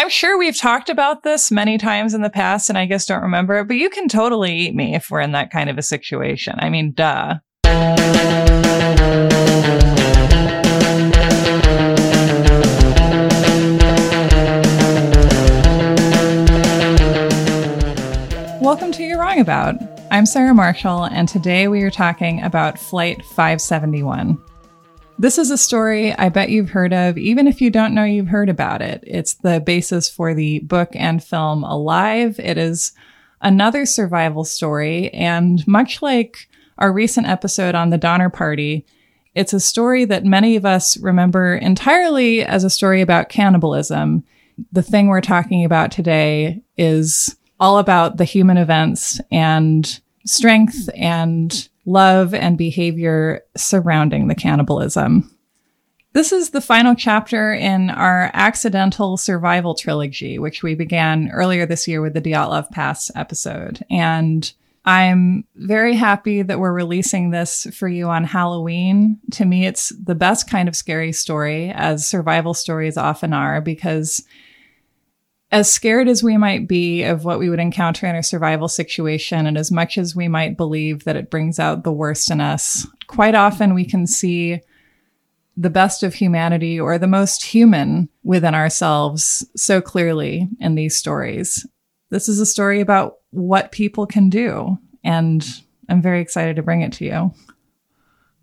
I'm sure we've talked about this many times in the past and I guess don't remember it, but you can totally eat me if we're in that kind of a situation. I mean, duh. Welcome to You're Wrong About. I'm Sarah Marshall, and today we are talking about Flight 571. This is a story I bet you've heard of, even if you don't know you've heard about it. It's the basis for the book and film Alive. It is another survival story, and much like our recent episode on the Donner Party, it's a story that many of us remember entirely as a story about cannibalism. The thing we're talking about today is all about the human events and strength and love and behavior surrounding the cannibalism. This is the final chapter in our accidental survival trilogy, which we began earlier this year with the Dyatlov Pass episode. And I'm very happy that we're releasing this for you on Halloween. To me, it's the best kind of scary story, as survival stories often are, because as scared as we might be of what we would encounter in a survival situation, and as much as we might believe that it brings out the worst in us, quite often we can see the best of humanity or the most human within ourselves so clearly in these stories. This is a story about what people can do, and I'm very excited to bring it to you.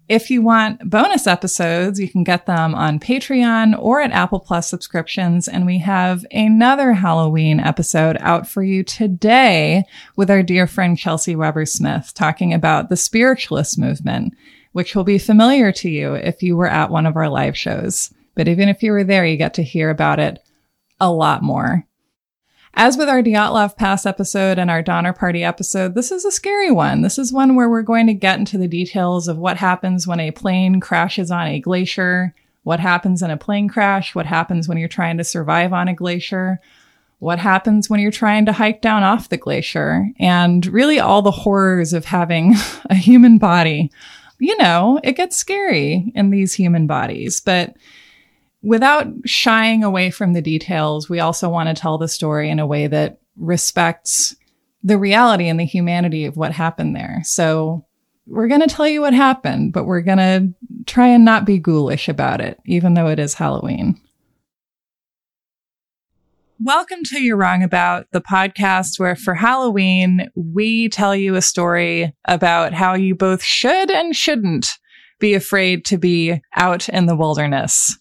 If you want bonus episodes, you can get them on Patreon or at Apple Plus subscriptions. And we have another Halloween episode out for you today with our dear friend Chelsea Weber Smith talking about the spiritualist movement, which will be familiar to you if you were at one of our live shows. But even if you were there, you get to hear about it a lot more. As with our Dyatlov Pass episode and our Donner Party episode, this is a scary one. This is one where we're going to get into the details of what happens when a plane crashes on a glacier, what happens in a plane crash, what happens when you're trying to survive on a glacier, what happens when you're trying to hike down off the glacier, and really all the horrors of having a human body. You know, it gets scary in these human bodies, but without shying away from the details, we also want to tell the story in a way that respects the reality and the humanity of what happened there. So we're going to tell you what happened, but we're going to try and not be ghoulish about it, even though it is Halloween. Welcome to You're Wrong About, the podcast where for Halloween, we tell you a story about how you both should and shouldn't be afraid to be out in the wilderness.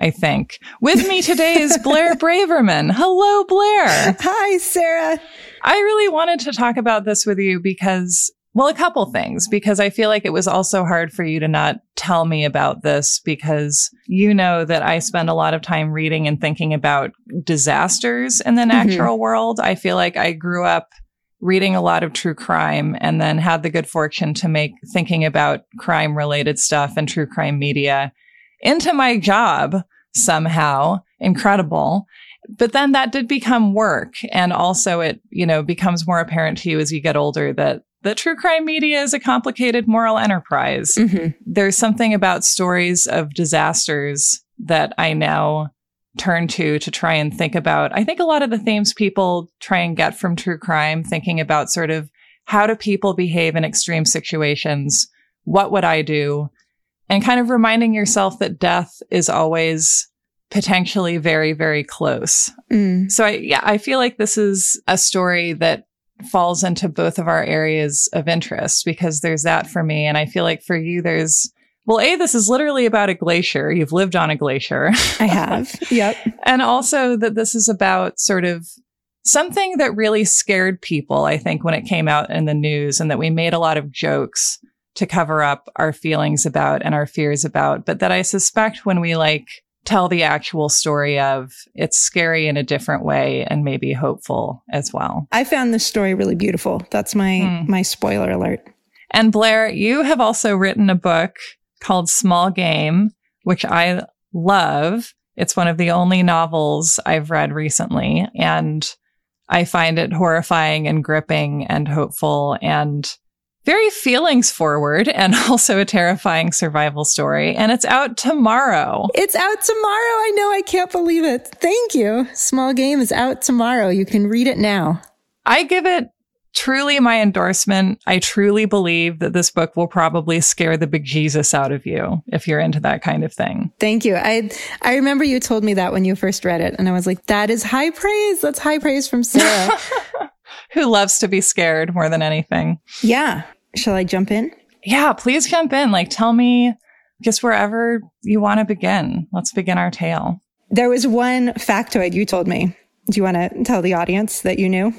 I think. With me today is Blair Braverman. Hello, Blair. Hi, Sarah. I really wanted to talk about this with you because, well, a couple things, because I feel like it was also hard for you to not tell me about this because you know that I spend a lot of time reading and thinking about disasters in the mm-hmm. natural mm-hmm. world. I feel like I grew up reading a lot of true crime and then had the good fortune to make thinking about crime related stuff and true crime media into my job somehow. Incredible. But then that did become work. And also it, you know, becomes more apparent to you as you get older that the true crime media is a complicated moral enterprise. Mm-hmm. There's something about stories of disasters that I now turn to to try and think about. I think a lot of the themes people try and get from true crime, thinking about sort of how do people behave in extreme situations? What would I do? And kind of reminding yourself that death is always potentially very, very close. Mm. So I, yeah, I feel like this is a story that falls into both of our areas of interest because there's that for me. And I feel like for you, there's, well, A, this is literally about a glacier. You've lived on a glacier. I have. yep. And also that this is about sort of something that really scared people, I think, when it came out in the news and that we made a lot of jokes to cover up our feelings about and our fears about, but that I suspect when we like tell the actual story of it's scary in a different way and maybe hopeful as well. I found this story really beautiful. That's my mm. my spoiler alert. And Blair, you have also written a book called Small Game, which I love. It's one of the only novels I've read recently and I find it horrifying and gripping and hopeful and very feelings forward and also a terrifying survival story. And it's out tomorrow. It's out tomorrow. I know. I can't believe it. Thank you. Small Game is out tomorrow. You can read it now. I give it truly my endorsement. I truly believe that this book will probably scare the big Jesus out of you if you're into that kind of thing. Thank you. I I remember you told me that when you first read it and I was like that is high praise. That's high praise from Sarah. Who loves to be scared more than anything. Yeah. Shall I jump in? Yeah, please jump in. Like tell me just wherever you want to begin. Let's begin our tale. There was one factoid you told me. Do you want to tell the audience that you knew?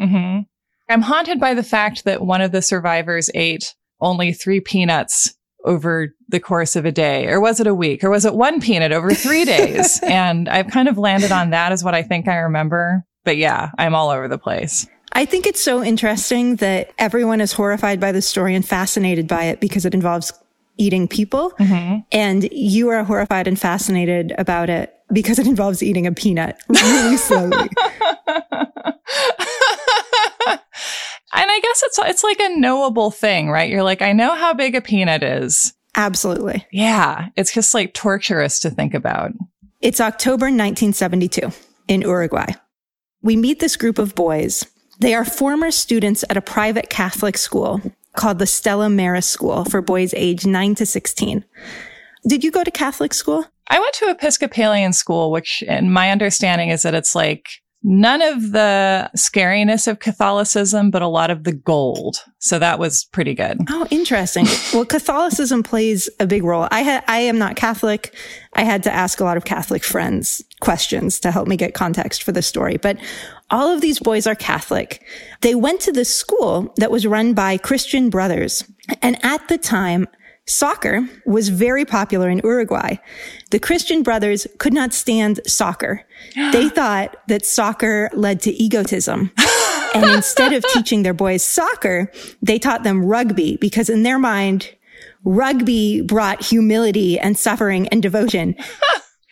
Mm-hmm. I'm haunted by the fact that one of the survivors ate only three peanuts over the course of a day, or was it a week, or was it one peanut over three days? and I've kind of landed on that as what I think I remember. But yeah, I'm all over the place. I think it's so interesting that everyone is horrified by the story and fascinated by it because it involves eating people. Mm-hmm. And you are horrified and fascinated about it because it involves eating a peanut really slowly. And I guess it's it's like a knowable thing, right? You're like, I know how big a peanut is. Absolutely. Yeah. It's just like torturous to think about. It's October 1972 in Uruguay. We meet this group of boys. They are former students at a private Catholic school called the Stella Maris School for boys age 9 to 16. Did you go to Catholic school? I went to Episcopalian school, which, and my understanding is that it's like none of the scariness of Catholicism, but a lot of the gold. So that was pretty good. Oh, interesting. well, Catholicism plays a big role. I I am not Catholic. I had to ask a lot of Catholic friends questions to help me get context for the story. But all of these boys are Catholic. They went to this school that was run by Christian brothers. And at the time, Soccer was very popular in Uruguay. The Christian brothers could not stand soccer. They thought that soccer led to egotism. and instead of teaching their boys soccer, they taught them rugby because in their mind, rugby brought humility and suffering and devotion.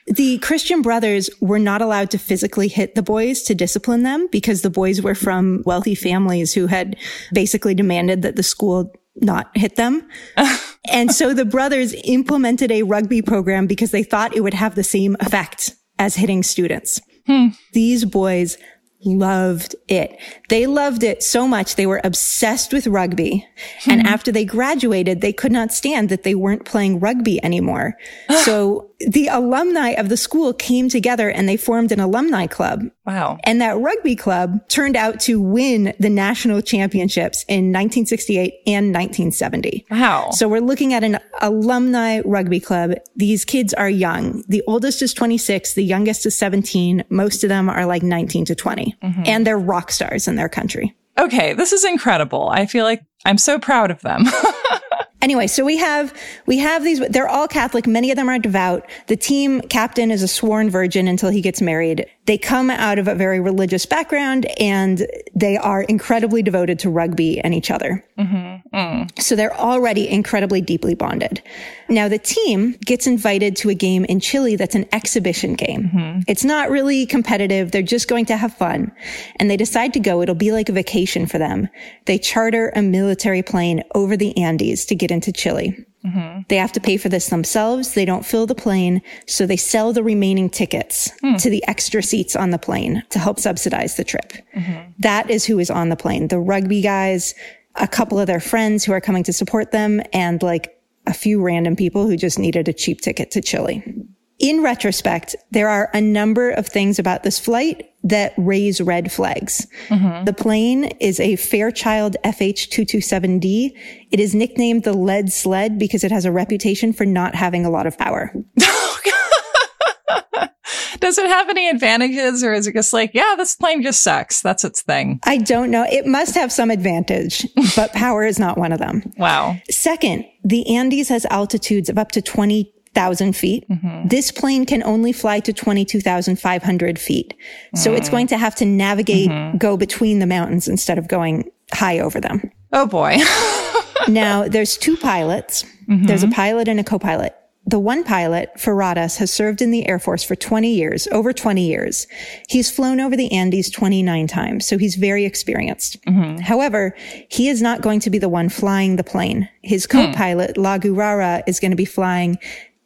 The Christian brothers were not allowed to physically hit the boys to discipline them because the boys were from wealthy families who had basically demanded that the school not hit them. and so the brothers implemented a rugby program because they thought it would have the same effect as hitting students. Hmm. These boys loved it. They loved it so much. They were obsessed with rugby. And hmm. after they graduated, they could not stand that they weren't playing rugby anymore. so the alumni of the school came together and they formed an alumni club. Wow. And that rugby club turned out to win the national championships in 1968 and 1970. Wow. So we're looking at an alumni rugby club. These kids are young. The oldest is 26. The youngest is 17. Most of them are like 19 to 20 mm-hmm. and they're rock stars in their country. Okay. This is incredible. I feel like I'm so proud of them. Anyway, so we have, we have these, they're all Catholic. Many of them are devout. The team captain is a sworn virgin until he gets married. They come out of a very religious background and they are incredibly devoted to rugby and each other. Mm-hmm. Mm. So they're already incredibly deeply bonded. Now the team gets invited to a game in Chile that's an exhibition game. Mm-hmm. It's not really competitive. They're just going to have fun. And they decide to go. It'll be like a vacation for them. They charter a military plane over the Andes to get into Chile. Mm-hmm. They have to pay for this themselves. They don't fill the plane. So they sell the remaining tickets mm. to the extra seats on the plane to help subsidize the trip. Mm-hmm. That is who is on the plane. The rugby guys, a couple of their friends who are coming to support them and like a few random people who just needed a cheap ticket to Chile. In retrospect, there are a number of things about this flight that raise red flags. Mm-hmm. The plane is a Fairchild FH227D. It is nicknamed the lead sled because it has a reputation for not having a lot of power. Does it have any advantages or is it just like, yeah, this plane just sucks? That's its thing. I don't know. It must have some advantage, but power is not one of them. Wow. Second, the Andes has altitudes of up to 20 thousand feet. Mm-hmm. This plane can only fly to 22,500 feet. So mm. it's going to have to navigate, mm-hmm. go between the mountains instead of going high over them. Oh boy. now there's two pilots. Mm-hmm. There's a pilot and a co-pilot. The one pilot, Ferradas, has served in the Air Force for 20 years, over 20 years. He's flown over the Andes 29 times, so he's very experienced. However, he is not going to be the one flying the plane. His co-pilot, Lagurara, is going to be flying.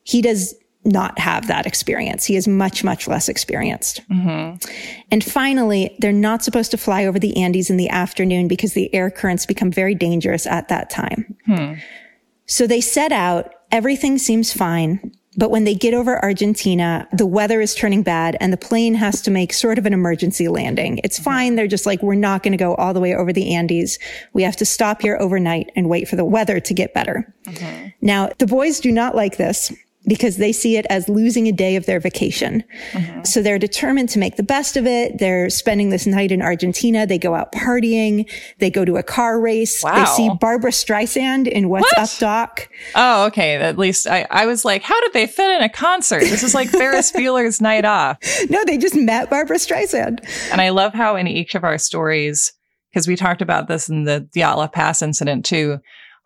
He does not have that experience. He is much, much less experienced. Mm-hmm. And finally, they're not supposed to fly over the Andes in the afternoon because the air currents become very dangerous at that time. Hmm. So they set out. Everything seems fine. But when they get over Argentina, the weather is turning bad and the plane has to make sort of an emergency landing. It's mm-hmm. fine. They're just like, we're not going to go all the way over the Andes. We have to stop here overnight and wait for the weather to get better. Mm-hmm. Now, the boys do not like this because they see it as losing a day of their vacation. Mm-hmm. So they're determined to make the best of it. They're spending this night in Argentina. They go out partying. They go to a car race. Wow. They see Barbra Streisand in What's What? Up Doc. Oh, okay. At least I, I was like, how did they fit in a concert? This is like Ferris Bueller's Night Off. No, they just met Barbra Streisand. And I love how in each of our stories, because we talked about this in the Dyatlov Pass incident too,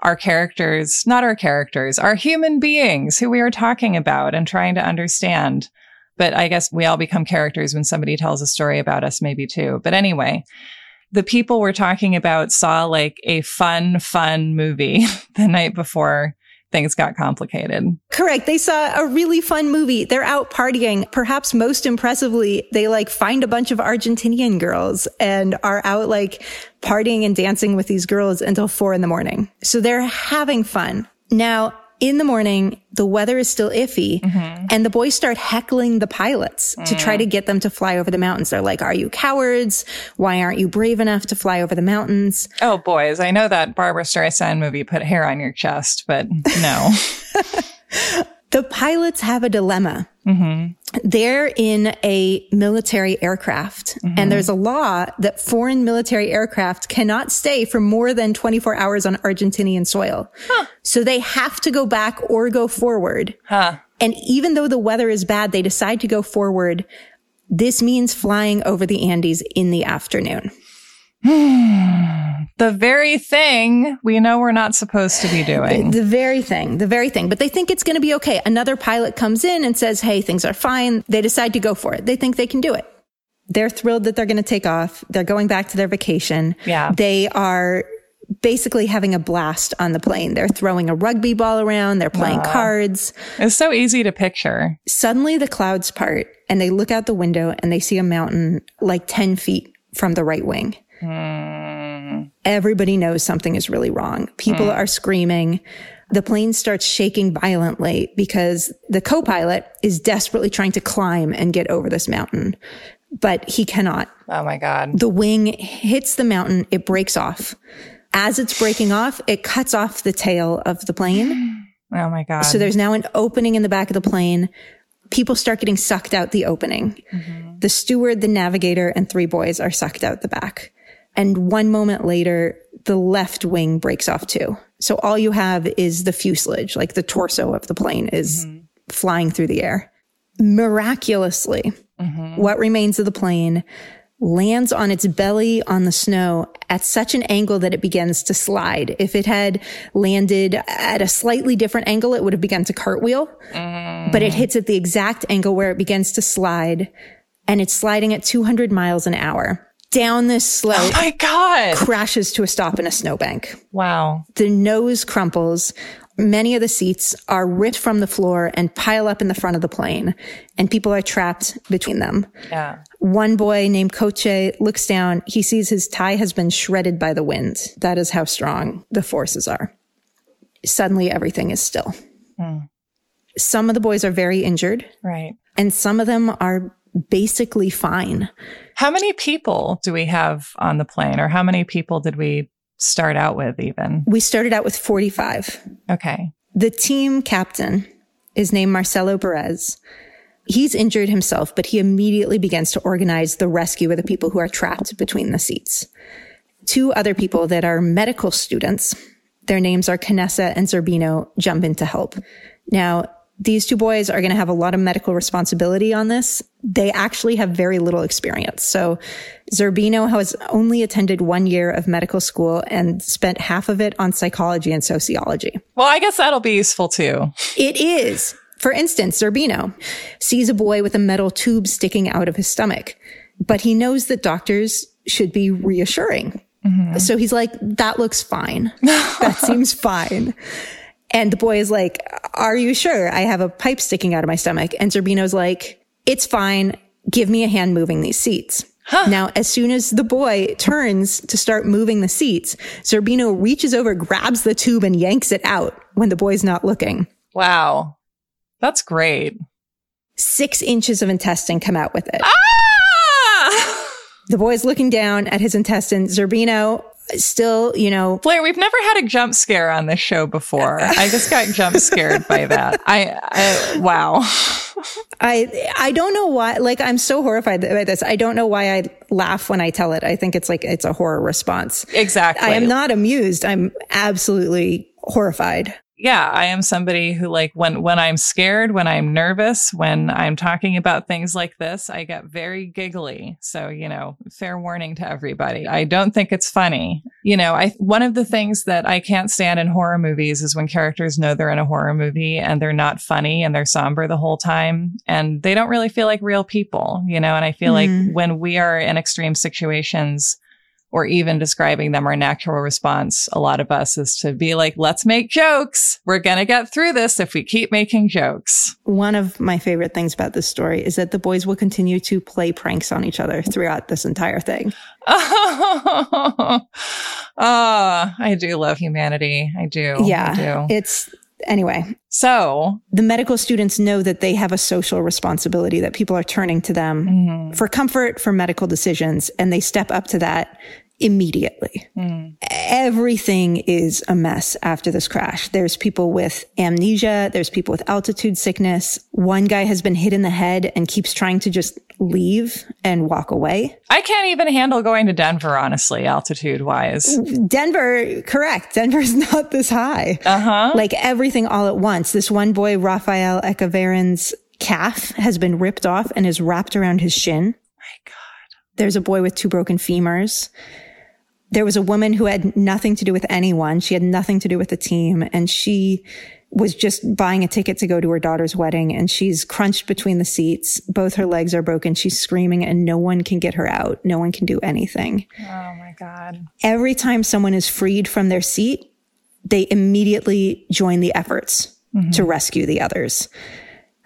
our characters, not our characters, our human beings who we are talking about and trying to understand. But I guess we all become characters when somebody tells a story about us, maybe too. But anyway, the people we're talking about saw like a fun, fun movie the night before things got complicated. Correct. They saw a really fun movie. They're out partying. Perhaps most impressively, they like find a bunch of Argentinian girls and are out like partying and dancing with these girls until four in the morning. So they're having fun. Now, in the morning, the weather is still iffy mm-hmm. and the boys start heckling the pilots to try to mm. get them to fly over the mountains. They're like, are you cowards? Why aren't you brave enough to fly over the mountains? Oh, boys, I know that Barbra Streisand movie put hair on your chest, but no. The pilots have a dilemma. Mm-hmm. They're in a military aircraft and mm-hmm. there's a law that foreign military aircraft cannot stay for more than 24 hours on Argentinian soil. So they have to go back or go forward. huh. And even though the weather is bad, they decide to go forward. This means flying over the Andes in the afternoon. The very thing we know we're not supposed to be doing. The very thing, the very thing. But they think it's going to be okay. Another pilot comes in and says, Hey, things are fine. They decide to go for it. They think they can do it. They're thrilled that they're going to take off. They're going back to their vacation. Yeah. They are basically having a blast on the plane. They're throwing a rugby ball around. They're playing cards. It's so easy to picture. Suddenly the clouds part and they look out the window and they see a mountain like 10 feet from the right wing. Hmm. Everybody knows something is really wrong. People hmm. are screaming. The plane starts shaking violently because the co-pilot is desperately trying to climb and get over this mountain, but he cannot. Oh my God. The wing hits the mountain. It breaks off. As it's breaking off, it cuts off the tail of the plane. Oh my God. So there's now an opening in the back of the plane. People start getting sucked out the opening. Mm-hmm. The steward, the navigator, and three boys are sucked out the back. And one moment later, the left wing breaks off too. So all you have is the fuselage, like the torso of the plane is mm-hmm. flying through the air. Miraculously, mm-hmm. what remains of the plane lands on its belly on the snow at such an angle that it begins to slide. If it had landed at a slightly different angle, it would have begun to cartwheel, mm. but it hits at the exact angle where it begins to slide and it's sliding at 200 miles an hour down this slope, oh my God. crashes to a stop in a snowbank. Wow. The nose crumples. Many of the seats are ripped from the floor and pile up in the front of the plane, and people are trapped between them. Yeah. One boy named Coche looks down. He sees his tie has been shredded by the wind. That is how strong the forces are. Suddenly, everything is still. Hmm. Some of the boys are very injured, Right. and some of them are basically fine. How many people do we have on the plane, or how many people did we start out with even? We started out with 45. Okay. The team captain is named Marcelo Perez. He's injured himself, but he immediately begins to organize the rescue of the people who are trapped between the seats. Two other people that are medical students, their names are Canessa and Zerbino, jump in to help. Now, these two boys are going to have a lot of medical responsibility on this. They actually have very little experience. So Zerbino has only attended one year of medical school and spent half of it on psychology and sociology. Well, I guess that'll be useful too. It is. For instance, Zerbino sees a boy with a metal tube sticking out of his stomach, but he knows that doctors should be reassuring. Mm-hmm. So he's like, that looks fine. that seems fine. And the boy is like, are you sure? I have a pipe sticking out of my stomach. And Zerbino's like, it's fine. Give me a hand moving these seats. Huh. Now, as soon as the boy turns to start moving the seats, Zerbino reaches over, grabs the tube and yanks it out when the boy's not looking. Wow. That's great. Six inches of intestine come out with it. Ah! The boy's looking down at his intestine. Zerbino still, you know. Blair, we've never had a jump scare on this show before. I just got jump scared by that. I, I wow. I I don't know why. Like I'm so horrified by this. I don't know why I laugh when I tell it. I think it's like it's a horror response. Exactly. I am not amused. I'm absolutely horrified yeah, I am somebody who like when when I'm scared, when I'm nervous, when I'm talking about things like this, I get very giggly. So, you know, fair warning to everybody. I don't think it's funny. You know, I one of the things that I can't stand in horror movies is when characters know they're in a horror movie and they're not funny and they're somber the whole time and they don't really feel like real people, you know, and I feel mm. like when we are in extreme situations, or even describing them, our natural response, a lot of us is to be like, let's make jokes. We're going to get through this if we keep making jokes. One of my favorite things about this story is that the boys will continue to play pranks on each other throughout this entire thing. oh, I do love humanity. I do. Yeah. I do. It's, anyway. So the medical students know that they have a social responsibility, that people are turning to them mm-hmm. for comfort, for medical decisions, and they step up to that immediately. Mm. Everything is a mess after this crash. There's people with amnesia. There's people with altitude sickness. One guy has been hit in the head and keeps trying to just leave and walk away. I can't even handle going to Denver, honestly, altitude wise. Denver, correct. Denver's not this high. Uh huh. Like everything all at once. This one boy, Rafael Echavarren's calf has been ripped off and is wrapped around his shin. My God. There's a boy with two broken femurs there was a woman who had nothing to do with anyone. She had nothing to do with the team and she was just buying a ticket to go to her daughter's wedding and she's crunched between the seats. Both her legs are broken. She's screaming and no one can get her out. No one can do anything. Oh my God. Every time someone is freed from their seat, they immediately join the efforts mm-hmm. to rescue the others.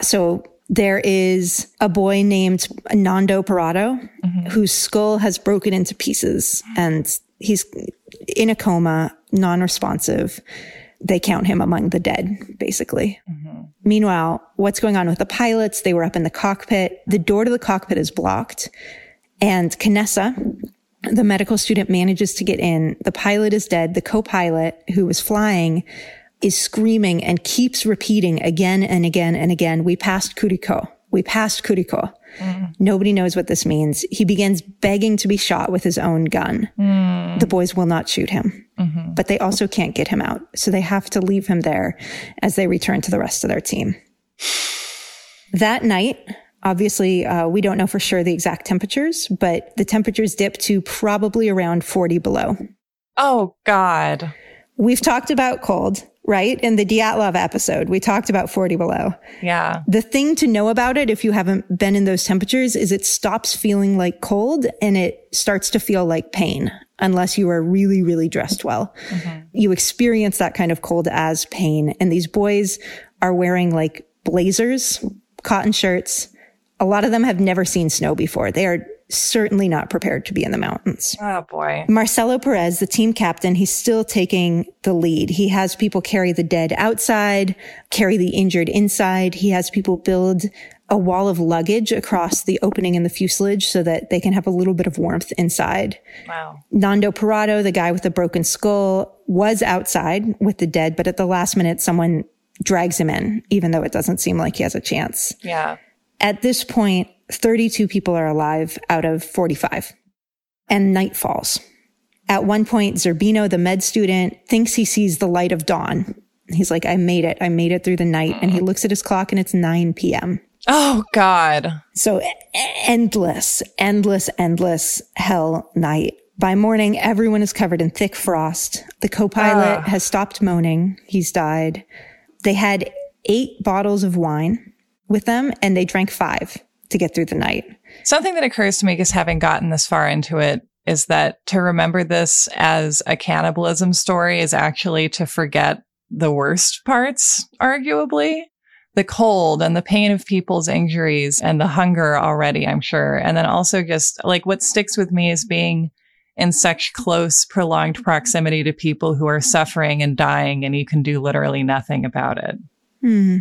So there is a boy named Nando Parrado mm-hmm. whose skull has broken into pieces and he's in a coma, non-responsive. They count him among the dead, basically. Mm-hmm. Meanwhile, what's going on with the pilots? They were up in the cockpit. The door to the cockpit is blocked and Canessa, the medical student manages to get in. The pilot is dead. The co-pilot who was flying is screaming and keeps repeating again and again and again. We passed Curicó. We passed Curicó. Mm. Nobody knows what this means. He begins begging to be shot with his own gun. Mm. The boys will not shoot him, mm-hmm. but they also can't get him out. So they have to leave him there as they return to the rest of their team. That night, obviously, uh, we don't know for sure the exact temperatures, but the temperatures dip to probably around 40 below. Oh, God. We've talked about cold right? In the Dyatlov episode, we talked about 40 below. Yeah. The thing to know about it, if you haven't been in those temperatures, is it stops feeling like cold and it starts to feel like pain unless you are really, really dressed well. Mm-hmm. You experience that kind of cold as pain. And these boys are wearing like blazers, cotton shirts. A lot of them have never seen snow before. They are certainly not prepared to be in the mountains. Oh boy. Marcelo Perez, the team captain, he's still taking the lead. He has people carry the dead outside, carry the injured inside. He has people build a wall of luggage across the opening in the fuselage so that they can have a little bit of warmth inside. Wow. Nando Parrado, the guy with the broken skull, was outside with the dead, but at the last minute, someone drags him in, even though it doesn't seem like he has a chance. Yeah. At this point, 32 people are alive out of 45. And night falls. At one point, Zerbino, the med student, thinks he sees the light of dawn He's like, I made it. I made it through the night. And he looks at his clock and it's 9 p.m. Oh, God. So endless, endless, endless hell night. By morning, everyone is covered in thick frost. The co-pilot has stopped moaning. He's died. They had eight bottles of wine with them and they drank five to get through the night. Something that occurs to me is having gotten this far into it is that to remember this as a cannibalism story is actually to forget the worst parts, arguably. The cold and the pain of people's injuries and the hunger already, I'm sure. And then also just like what sticks with me is being in such close, prolonged proximity to people who are suffering and dying, and you can do literally nothing about it. Hmm.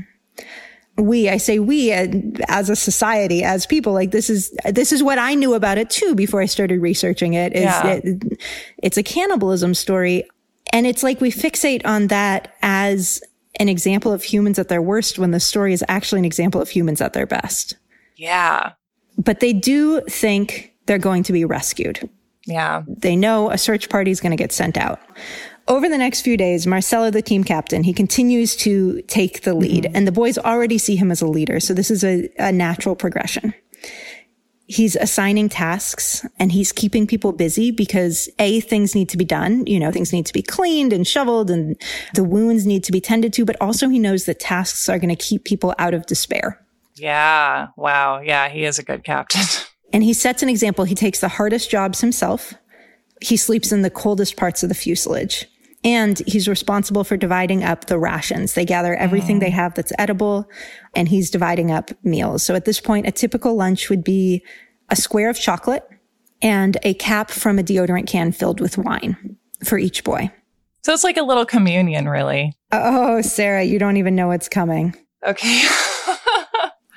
We, I say we uh, as a society, as people, like this is, this is what I knew about it too before I started researching it. Is Yeah. it, it's a cannibalism story. And it's like we fixate on that as an example of humans at their worst when the story is actually an example of humans at their best. Yeah. But they do think they're going to be rescued. Yeah. They know a search party is going to get sent out. Over the next few days, Marcelo, the team captain, he continues to take the lead mm-hmm. and the boys already see him as a leader. So this is a, a natural progression. He's assigning tasks and he's keeping people busy because A, things need to be done. You know, things need to be cleaned and shoveled and the wounds need to be tended to, but also he knows that tasks are going to keep people out of despair. Yeah. Wow. Yeah. He is a good captain. And he sets an example. He takes the hardest jobs himself. He sleeps in the coldest parts of the fuselage. And he's responsible for dividing up the rations. They gather everything they mm. have that's edible and he's dividing up meals. So at this point, a typical lunch would be a square of chocolate and a cap from a deodorant can filled with wine for each boy. so it's like a little communion, really. Oh, Sarah, you don't even know what's coming. Okay.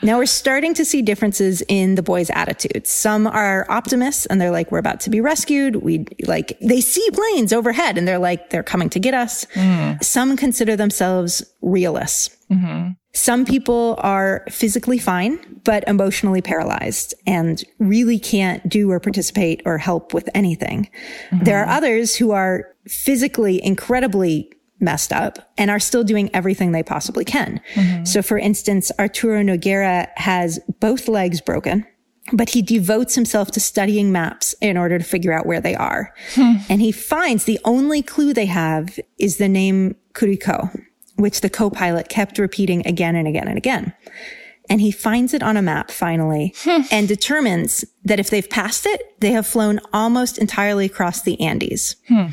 Now we're starting to see differences in the boys' attitudes. Some are optimists and they're like, we're about to be rescued. We like, they see planes overhead and they're like, they're coming to get us. Mm-hmm. Some consider themselves realists. Mm-hmm. Some people are physically fine, but emotionally paralyzed and really can't do or participate or help with anything. Mm-hmm. There are others who are physically incredibly messed up and are still doing everything they possibly can. Mm-hmm. So for instance, Arturo Nogueira has both legs broken. But he devotes himself to studying maps in order to figure out where they are. Hmm. And he finds the only clue they have is the name Curicó, which the co-pilot kept repeating again and again and again. And he finds it on a map finally hmm. and determines that if they've passed it, they have flown almost entirely across the Andes. Hmm.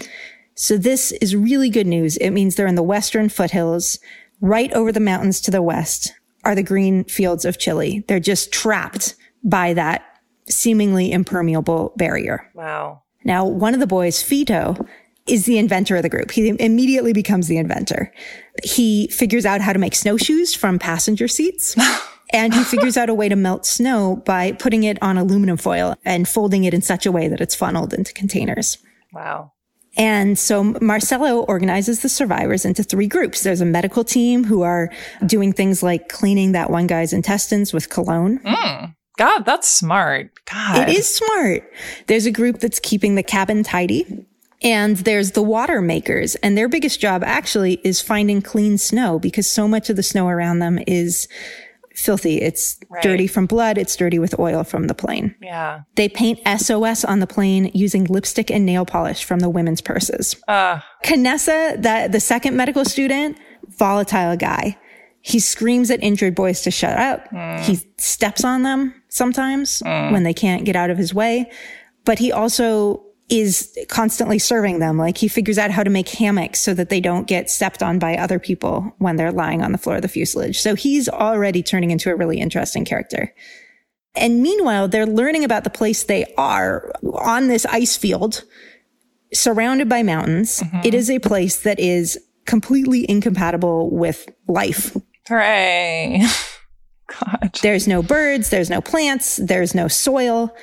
So this is really good news. It means they're in the western foothills. Right over the mountains to the west are the green fields of Chile. They're just trapped by that seemingly impermeable barrier. wow. Now, one of the boys, Fito, is the inventor of the group. He immediately becomes the inventor. He figures out how to make snowshoes from passenger seats. And he figures out a way to melt snow by putting it on aluminum foil and folding it in such a way that it's funneled into containers. Wow. And so Marcelo organizes the survivors into three groups. There's a medical team who are doing things like cleaning that one guy's intestines with cologne. Hmm. God, that's smart. God. It is smart. There's a group that's keeping the cabin tidy. And there's the water makers. And their biggest job actually is finding clean snow because so much of the snow around them is filthy. It's Right. dirty from blood. It's dirty with oil from the plane. Yeah. They paint SOS on the plane using lipstick and nail polish from the women's purses. Uh, Canessa, that the second medical student, volatile guy. He screams at injured boys to shut up. He steps on them sometimes when they can't get out of his way, but he also is constantly serving them. Like he figures out how to make hammocks so that they don't get stepped on by other people when they're lying on the floor of the fuselage. So he's already turning into a really interesting character. And meanwhile, they're learning about the place they are on this ice field surrounded by mountains. Mm-hmm. It is a place that is completely incompatible with life. hooray. God. There's no birds, there's no plants, there's no soil,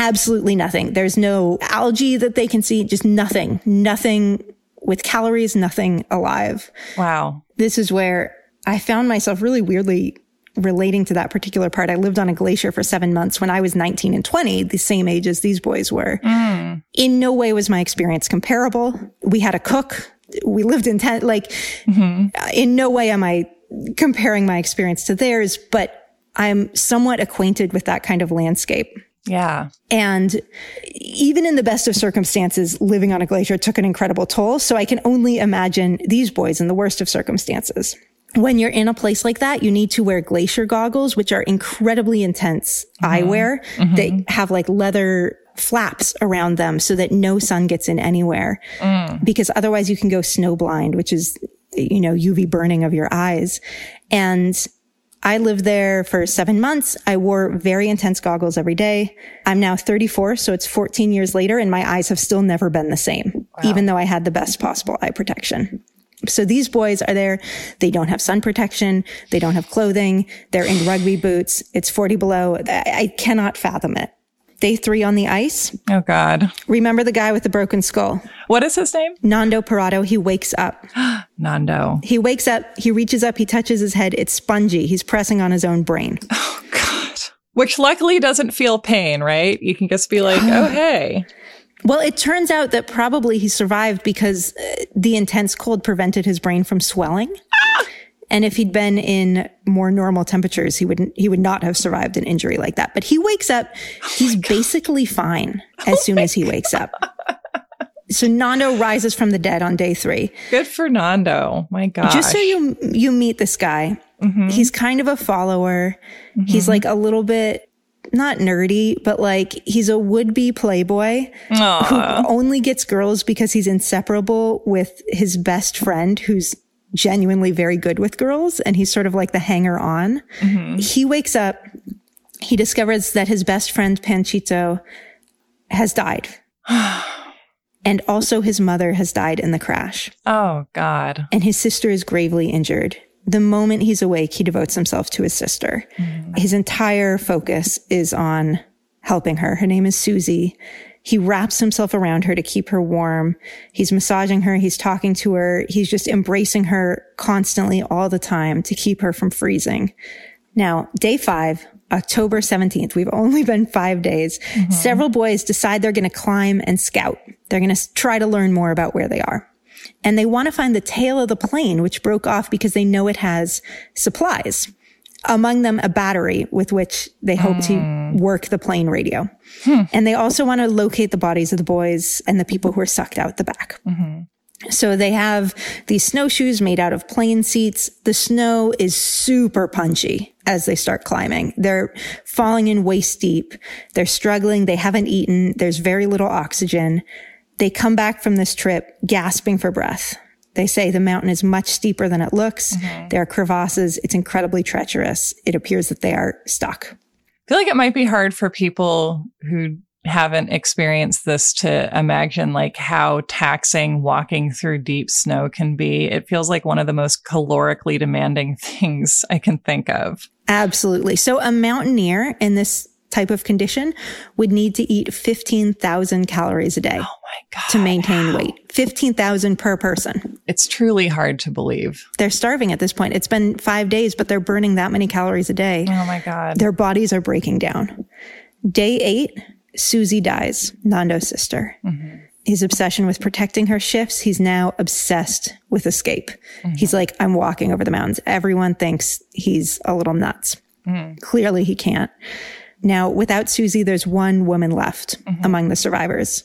absolutely nothing. There's no algae that they can see, just nothing, nothing with calories, nothing alive. Wow. This is where I found myself really weirdly relating to that particular part. I lived on a glacier for seven months when I was 19 and 20, the same age as these boys were. Mm. In no way was my experience comparable. We had a cook. we lived in tent. Like, mm-hmm. in no way am I comparing my experience to theirs, but I'm somewhat acquainted with that kind of landscape. Yeah. And even in the best of circumstances, living on a glacier took an incredible toll. So I can only imagine these boys in the worst of circumstances. When you're in a place like that, you need to wear glacier goggles, which are incredibly intense mm-hmm. eyewear. Mm-hmm. They have like leather flaps around them so that no sun gets in anywhere. Mm. Because otherwise you can go snowblind, which is, you know, UV burning of your eyes. And I lived there for seven months. I wore very intense goggles every day. I'm now 34, so it's 14 years later, and my eyes have still never been the same, even though I had the best possible eye protection. So these boys are there. They don't have sun protection. They don't have clothing. They're in rugby boots. It's 40 below. I, I cannot fathom it. Day three on the ice. Oh God. Remember the guy with the broken skull? What is his name? Nando Parrado. He wakes up. Nando. He wakes up. He reaches up. He touches his head. It's spongy. He's pressing on his own brain. Oh God. Which luckily doesn't feel pain, right? You can just be like, oh hey. Well, it turns out that probably he survived because uh, the intense cold prevented his brain from swelling. And if he'd been in more normal temperatures, he wouldn't, he would not have survived an injury like that. But he wakes up, he's basically fine as soon as he wakes up. So Nando rises from the dead on day three. Good for Nando. My God. Just so you you meet this guy, mm-hmm. he's kind of a follower. Mm-hmm. He's like a little bit not nerdy, but like he's a would be playboy who only gets girls because he's inseparable with his best friend who's genuinely very good with girls and he's sort of like the hanger on. Mm-hmm. He wakes up, he discovers that his best friend Panchito has died. and also his mother has died in the crash Oh God. and his sister is gravely injured. The moment he's awake, he devotes himself to his sister. Mm. His entire focus is on helping her. Her name is Susie. He wraps himself around her to keep her warm. He's massaging her. He's talking to her. He's just embracing her constantly all the time to keep her from freezing. Now, day five, October 17th, we've only been five days. Mm-hmm. Several boys decide they're going to climb and scout. They're going to try to learn more about where they are. And they want to find the tail of the plane, which broke off because they know it has supplies. Among them, a battery with which they hope to mm. work the plane radio. Hmm. And they also want to locate the bodies of the boys and the people who are sucked out the back. Mm-hmm. So they have these snowshoes made out of plane seats. The snow is super punchy as they start climbing. They're falling in waist deep. They're struggling. They haven't eaten. There's very little oxygen. They come back from this trip gasping for breath. They say the mountain is much steeper than it looks. Mm-hmm. There are crevasses. It's incredibly treacherous. It appears that they are stuck. I feel like it might be hard for people who haven't experienced this to imagine like how taxing walking through deep snow can be. It feels like one of the most calorically demanding things I can think of. Absolutely. So a mountaineer in this type of condition would need to eat 15,000 calories a day Oh my God. to maintain weight. 15,000 per person. It's truly hard to believe. They're starving at this point. It's been five days, but they're burning that many calories a day. Oh my God. Their bodies are breaking down. Day eight, Susie dies, Nando's sister. His obsession with protecting her shifts. He's now obsessed with escape. He's like, I'm walking over the mountains. Everyone thinks he's a little nuts. Clearly he can't. Now, without Susie, there's one woman left among the survivors.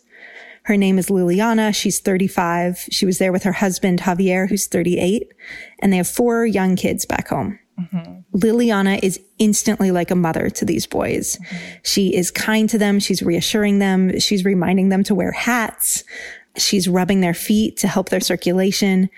Her name is Liliana. She's 35. She was there with her husband, Javier, who's 38, and they have four young kids back home. Mm-hmm. Liliana is instantly like a mother to these boys. Mm-hmm. She is kind to them. She's reassuring them. She's reminding them to wear hats. She's rubbing their feet to help their circulation.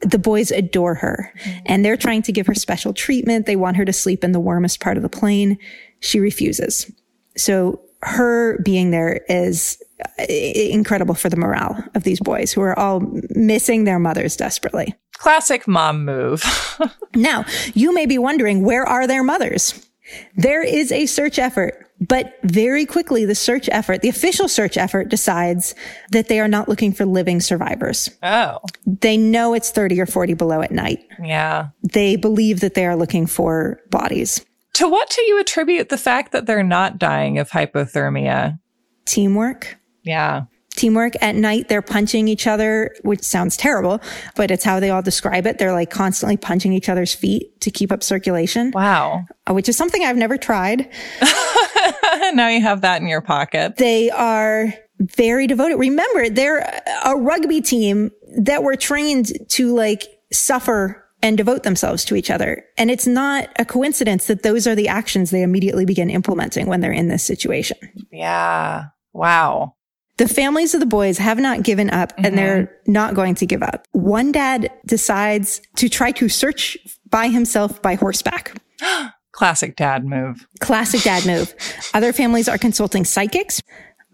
The boys adore her mm-hmm. and they're trying to give her special treatment. They want her to sleep in the warmest part of the plane. She refuses. So her being there is uh, incredible for the morale of these boys who are all missing their mothers desperately. Classic mom move. Now, you may be wondering, where are their mothers? There is a search effort, but very quickly the search effort, the official search effort decides that they are not looking for living survivors. oh, They know it's 30 or 40 below at night. yeah. They believe that they are looking for bodies. To what do you attribute the fact that they're not dying of hypothermia? Teamwork. Yeah. teamwork. At night, they're punching each other, which sounds terrible, but it's how they all describe it. They're like constantly punching each other's feet to keep up circulation. Wow. Uh, which is something I've never tried. now you have that in your pocket. They are very devoted. Remember, they're a rugby team that were trained to like suffer and devote themselves to each other. And it's not a coincidence that those are the actions they immediately begin implementing when they're in this situation. Yeah. Wow. The families of the boys have not given up mm-hmm. and they're not going to give up. One dad decides to try to search by himself by horseback. Classic dad move. Classic dad move. Other families are consulting psychics.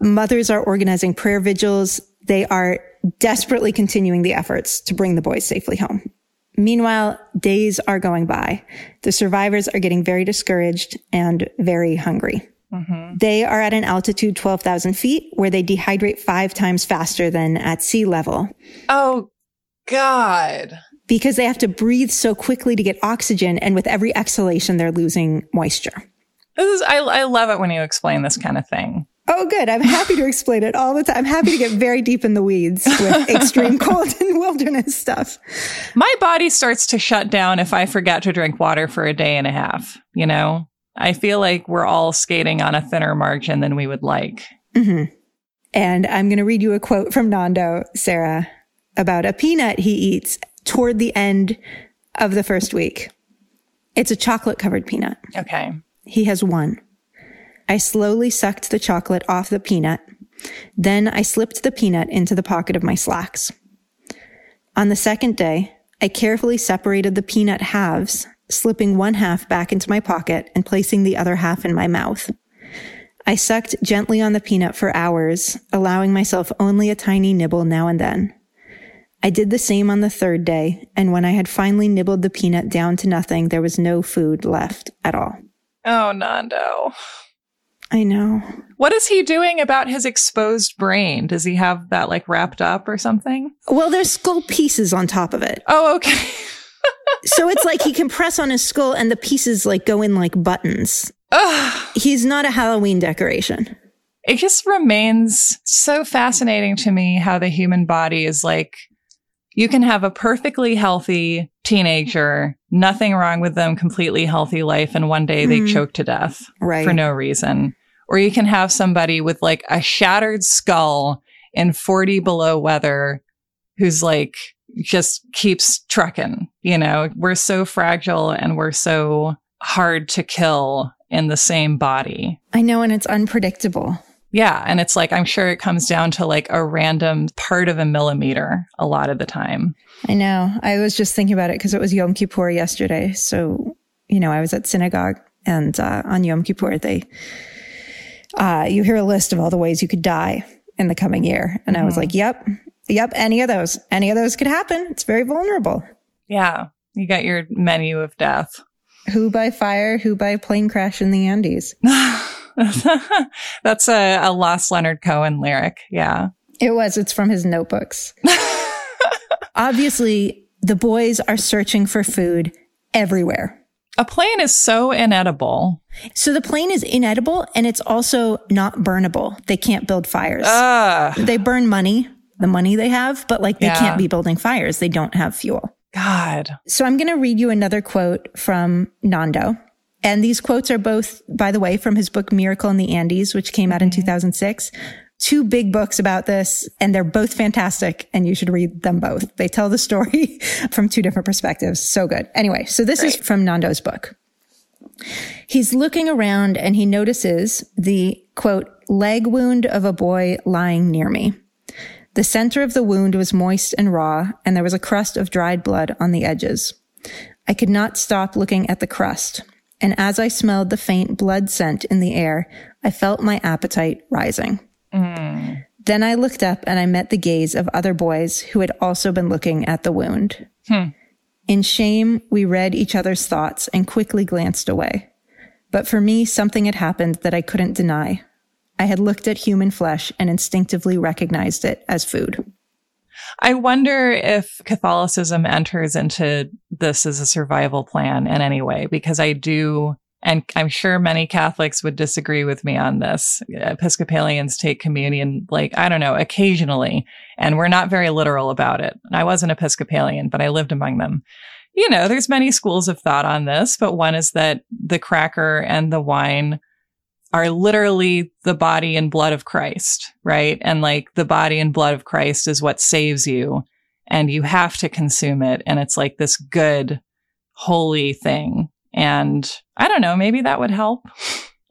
Mothers are organizing prayer vigils. They are desperately continuing the efforts to bring the boys safely home. Meanwhile, days are going by. The survivors are getting very discouraged and very hungry. Mm-hmm. They are at an altitude 12,000 feet where they dehydrate five times faster than at sea level. Oh, God. Because they have to breathe so quickly to get oxygen. And with every exhalation, they're losing moisture. This is, I, I love it when you explain this kind of thing. Oh, good. I'm happy to explain it all the time. I'm happy to get very deep in the weeds with extreme cold and wilderness stuff. My body starts to shut down if I forget to drink water for a day and a half. You know, I feel like we're all skating on a thinner margin than we would like. Mm-hmm. And I'm going to read you a quote from Nando, Sarah, about a peanut he eats toward the end of the first week. It's a chocolate covered peanut. Okay. He has one. I slowly sucked the chocolate off the peanut. Then I slipped the peanut into the pocket of my slacks. On the second day, I carefully separated the peanut halves, slipping one half back into my pocket and placing the other half in my mouth. I sucked gently on the peanut for hours, allowing myself only a tiny nibble now and then. I did the same on the third day, and when I had finally nibbled the peanut down to nothing, there was no food left at all. Oh, Nando. I know. What is he doing about his exposed brain? Does he have that like wrapped up or something? Well, there's skull pieces on top of it. Oh, okay. so it's like he can press on his skull and the pieces like go in like buttons. Ugh. He's not a Halloween decoration. It just remains so fascinating to me how the human body is like you can have a perfectly healthy teenager, nothing wrong with them, completely healthy life, and one day they mm. choke to death right. for no reason. Or you can have somebody with like a shattered skull in 40 below weather who's like just keeps trucking. You know, we're so fragile and we're so hard to kill in the same body. I know, and it's unpredictable. Yeah. And it's like, I'm sure it comes down to like a random part of a millimeter a lot of the time. I know. I was just thinking about it because it was Yom Kippur yesterday. So, you know, I was at synagogue and uh, on Yom Kippur, they, uh, you hear a list of all the ways you could die in the coming year. And mm-hmm. I was mm-hmm. like, yep, yep, any of those, any of those could happen. It's very vulnerable. Yeah. You got your menu of death. Who by fire, who by plane crash in the Andes. That's a, a lost Leonard Cohen lyric. Yeah. It was. It's from his notebooks. Obviously, the boys are searching for food everywhere. A plane is so inedible. So the plane is inedible and it's also not burnable. They can't build fires. They burn money, the money they have, but like they yeah. can't be building fires. They don't have fuel. God. So I'm going to read you another quote from Nando. And these quotes are both, by the way, from his book Miracle in the Andes, which came out in mm-hmm. 2006. Two big books about this, and they're both fantastic, and you should read them both. They tell the story from two different perspectives. So good. Anyway, so this Great. is from Nando's book. He's looking around and he notices the quote, leg wound of a boy lying near me. The center of the wound was moist and raw, and there was a crust of dried blood on the edges. I could not stop looking at the crust and as I smelled the faint blood scent in the air, I felt my appetite rising. Mm. Then I looked up and I met the gaze of other boys who had also been looking at the wound. Hmm. In shame, we read each other's thoughts and quickly glanced away. But for me, something had happened that I couldn't deny. I had looked at human flesh and instinctively recognized it as food. I wonder if Catholicism enters into this as a survival plan in any way, because I do and I'm sure many Catholics would disagree with me on this. Episcopalians take communion, like, I don't know, occasionally, and we're not very literal about it. I was an Episcopalian, but I lived among them. You know, there's many schools of thought on this, but one is that the cracker and the wine are literally the body and blood of Christ, right? And like the body and blood of Christ is what saves you and you have to consume it. And it's like this good, holy thing. And I don't know, maybe that would help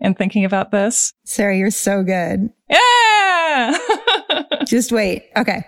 in thinking about this. Sarah, you're so good. Yeah. Just wait. Okay.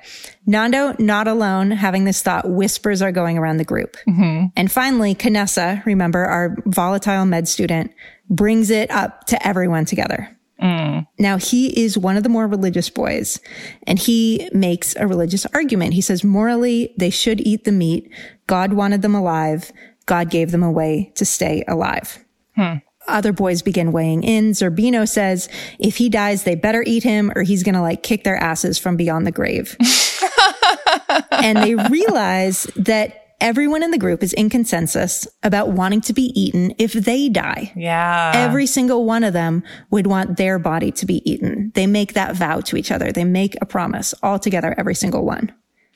Nando, not alone, having this thought, whispers are going around the group. Mm-hmm. And finally, Canessa, remember our volatile med student, brings it up to everyone together. Mm. Now, he is one of the more religious boys, and he makes a religious argument. He says, morally, they should eat the meat. God wanted them alive. God gave them a way to stay alive. Hmm. Other boys begin weighing in. Zerbino says, if he dies, they better eat him or he's going to like kick their asses from beyond the grave. and they realize that everyone in the group is in consensus about wanting to be eaten if they die. Yeah. Every single one of them would want their body to be eaten. They make that vow to each other. They make a promise all together, every single one.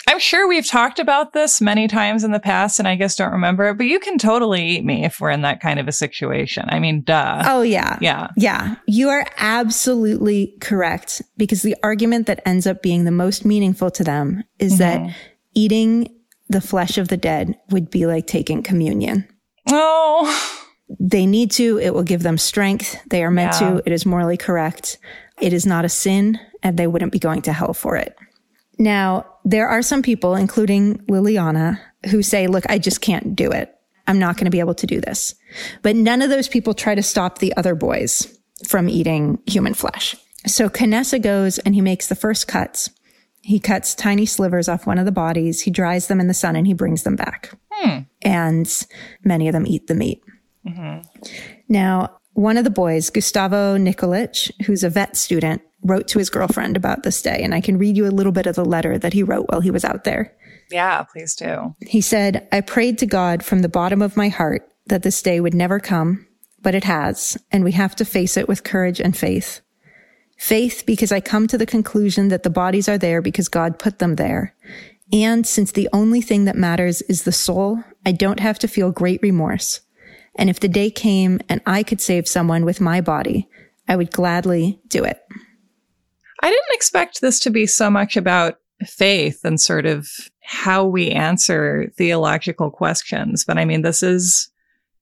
I'm sure we've talked about this many times in the past and I guess don't remember it, but you can totally eat me if we're in that kind of a situation. I mean, duh. Oh, yeah. Yeah. Yeah. You are absolutely correct because the argument that ends up being the most meaningful to them is mm-hmm. that eating the flesh of the dead would be like taking communion. Oh. They need to. It will give them strength. They are meant yeah. to. It is morally correct. It is not a sin and they wouldn't be going to hell for it. Now, there are some people, including Liliana, who say, look, I just can't do it. I'm not going to be able to do this. But none of those people try to stop the other boys from eating human flesh. So Canessa goes and he makes the first cuts. He cuts tiny slivers off one of the bodies. He dries them in the sun and he brings them back. Hmm. And many of them eat the meat. Mm-hmm. Now, one of the boys, Gustavo Nicolich, who's a vet student, wrote to his girlfriend about this day. And I can read you a little bit of the letter that he wrote while he was out there. Yeah, please do. He said, I prayed to God from the bottom of my heart that this day would never come, but it has, and we have to face it with courage and faith. Faith because I come to the conclusion that the bodies are there because God put them there. And since the only thing that matters is the soul, I don't have to feel great remorse. And if the day came and I could save someone with my body, I would gladly do it. I didn't expect this to be so much about faith and sort of how we answer theological questions. But I mean, this is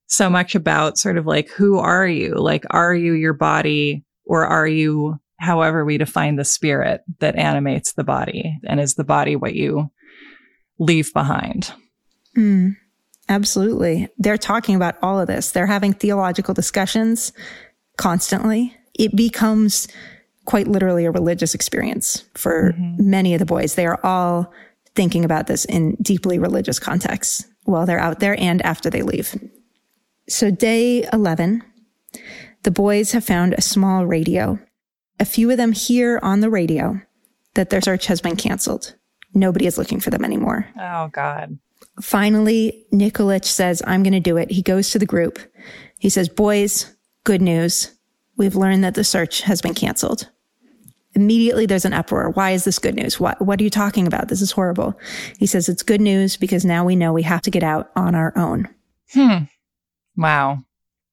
so much about sort of like, who are you? Like, are you your body or are you however we define the spirit that animates the body? And is the body what you leave behind? Mm, absolutely. They're talking about all of this. They're having theological discussions constantly. It becomes quite literally a religious experience for mm-hmm. many of the boys. They are all thinking about this in deeply religious contexts while they're out there and after they leave. So day 11, the boys have found a small radio a few of them hear on the radio that their search has been canceled. Nobody is looking for them anymore. Oh, God. Finally, Nicolich says, I'm going to do it. He goes to the group. He says, Boys, good news. We've learned that the search has been canceled. Immediately there's an uproar. Why is this good news? What, what are you talking about? This is horrible. He says it's good news because now we know we have to get out on our own. Hmm. Wow.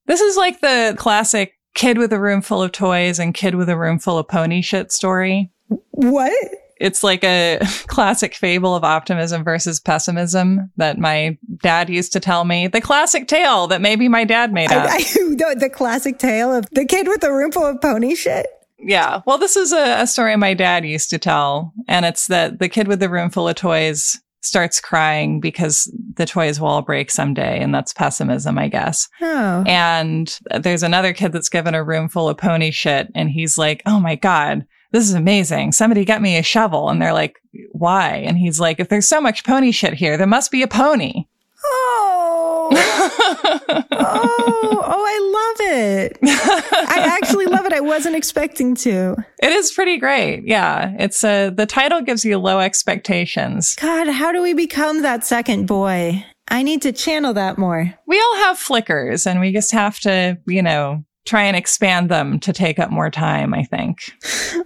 This is like the classic kid with a room full of toys and kid with a room full of pony shit story. What? It's like a classic fable of optimism versus pessimism that my dad used to tell me. The classic tale that maybe my dad made up. I, I, the, the, classic tale of the kid with the room full of pony shit. Yeah. Well, this is a, a story my dad used to tell. And it's that the kid with the room full of toys starts crying because the toys will all break someday. And that's pessimism, I guess. Oh. And there's another kid that's given a room full of pony shit. And he's like, Oh my God, this is amazing. Somebody get me a shovel. And they're like, why? And he's like, if there's so much pony shit here, there must be a pony. Oh, oh, oh, I love it. I actually love it. I wasn't expecting to. It is pretty great. Yeah. It's uh, the title gives you low expectations. God, how do we become that second boy? I need to channel that more. We all have flickers and we just have to, you know, try and expand them to take up more time, I think.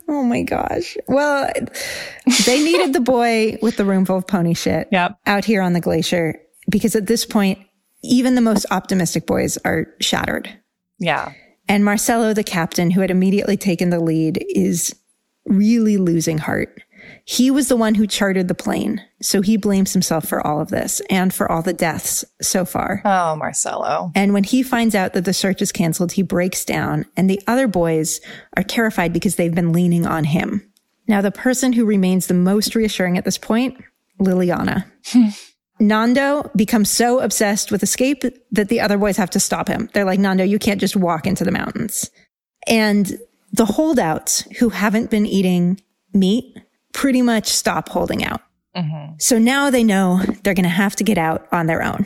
Oh my gosh. Well, they needed the boy with the room full of pony shit Yep. out here on the glacier because at this point, even the most optimistic boys are shattered. Yeah. And Marcelo, the captain, who had immediately taken the lead, is really losing heart. He was the one who chartered the plane, so he blames himself for all of this and for all the deaths so far. Oh, Marcelo. And when he finds out that the search is canceled, he breaks down, and the other boys are terrified because they've been leaning on him. Now, the person who remains the most reassuring at this point, Liliana. Nando becomes so obsessed with escape that the other boys have to stop him. They're like, Nando, you can't just walk into the mountains. And the holdouts who haven't been eating meat pretty much stop holding out. Mm-hmm. So now they know they're going to have to get out on their own.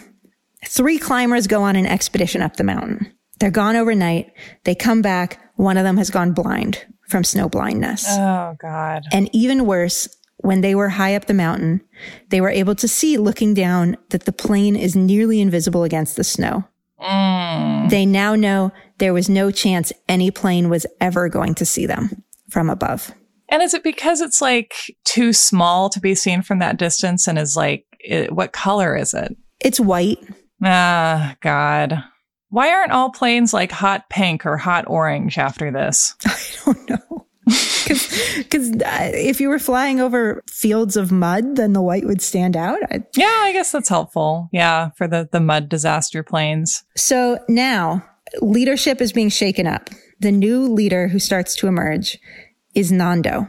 Three climbers go on an expedition up the mountain. They're gone overnight. They come back. One of them has gone blind from snow blindness. Oh, God. And even worse, when they were high up the mountain, they were able to see looking down that the plane is nearly invisible against the snow. Mm. They now know there was no chance any plane was ever going to see them from above. And is it because it's like too small to be seen from that distance and is like, it, what color is it? It's white. Ah, God. Why aren't all planes like hot pink or hot orange after this? I don't know. Because uh, if you were flying over fields of mud, then the white would stand out. I, Yeah, I guess that's helpful. Yeah, for the, the mud disaster planes. So now leadership is being shaken up. The new leader who starts to emerge is Nando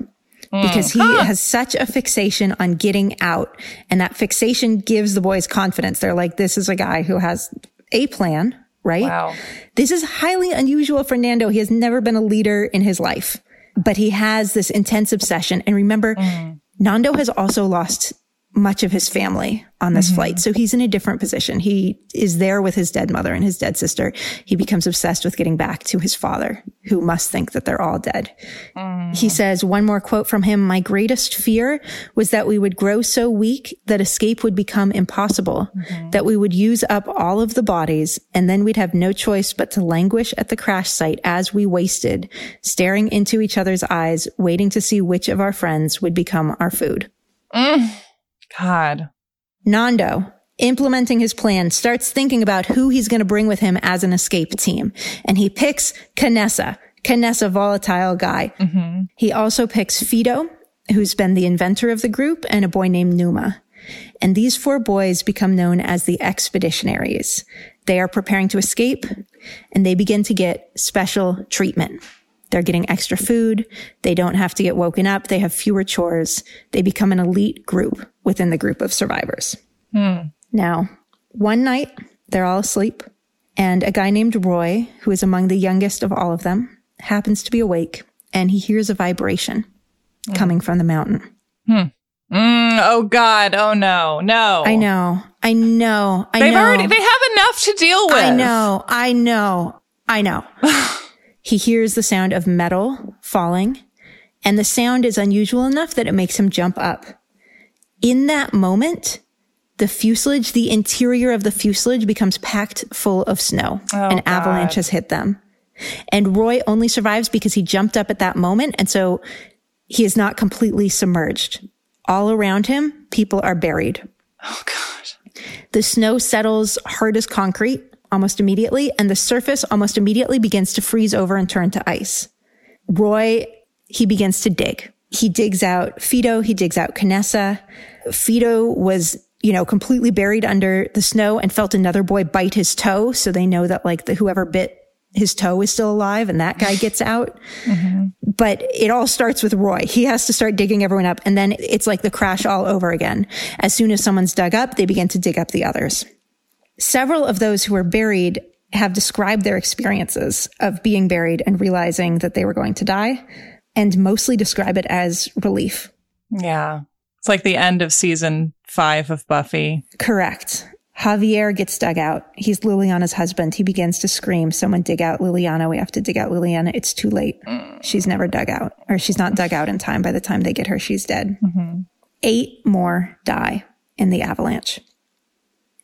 because he uh-huh. has such a fixation on getting out and that fixation gives the boys confidence. They're like, this is a guy who has a plan, right? Wow. This is highly unusual for Nando. He has never been a leader in his life, but he has this intense obsession. And remember, mm. Nando has also lost much of his family on this mm-hmm. flight. So he's in a different position. He is there with his dead mother and his dead sister. He becomes obsessed with getting back to his father, who must think that they're all dead. Mm. He says one more quote from him. My greatest fear was that we would grow so weak that escape would become impossible, mm-hmm. that we would use up all of the bodies and then we'd have no choice but to languish at the crash site as we wasted, staring into each other's eyes, waiting to see which of our friends would become our food. Mm. God. Nando, implementing his plan, starts thinking about who he's going to bring with him as an escape team. And he picks Canessa. Canessa, volatile guy. Mm-hmm. He also picks Fito, who's been the inventor of the group, and a boy named Numa. And these four boys become known as the expeditionaries. They are preparing to escape and they begin to get special treatment. They're getting extra food. They don't have to get woken up. They have fewer chores. They become an elite group within the group of survivors. Hmm. Now, one night they're all asleep and a guy named Roy, who is among the youngest of all of them, happens to be awake and he hears a vibration hmm. coming from the mountain. Mm, oh God. Oh no. No. I know. I know. I They've know. already, they have enough to deal with. I know. I know. I know. he hears the sound of metal falling and the sound is unusual enough that it makes him jump up. In that moment, the fuselage, the interior of the fuselage becomes packed full of snow. Oh, An avalanche has hit them. And Roy only survives because he jumped up at that moment. And so he is not completely submerged. All around him, people are buried. Oh God. The snow settles hard as concrete almost immediately, and the surface almost immediately begins to freeze over and turn to ice. Roy, he begins to dig. He digs out Fito, he digs out Canessa. Fito was, you know, completely buried under the snow and felt another boy bite his toe. So they know that like the whoever bit his toe is still alive and that guy gets out. Mm-hmm. But it all starts with Roy. He has to start digging everyone up. And then it's like the crash all over again. As soon as someone's dug up, they begin to dig up the others. Several of those who were buried have described their experiences of being buried and realizing that they were going to die and mostly describe it as relief. Yeah. It's like the end of season five of Buffy. Correct. Javier gets dug out. He's Liliana's husband. He begins to scream, someone dig out Liliana. We have to dig out Liliana. It's too late. She's never dug out or she's not dug out in time. By the time they get her, she's dead. Mm-hmm. Eight more die in the avalanche.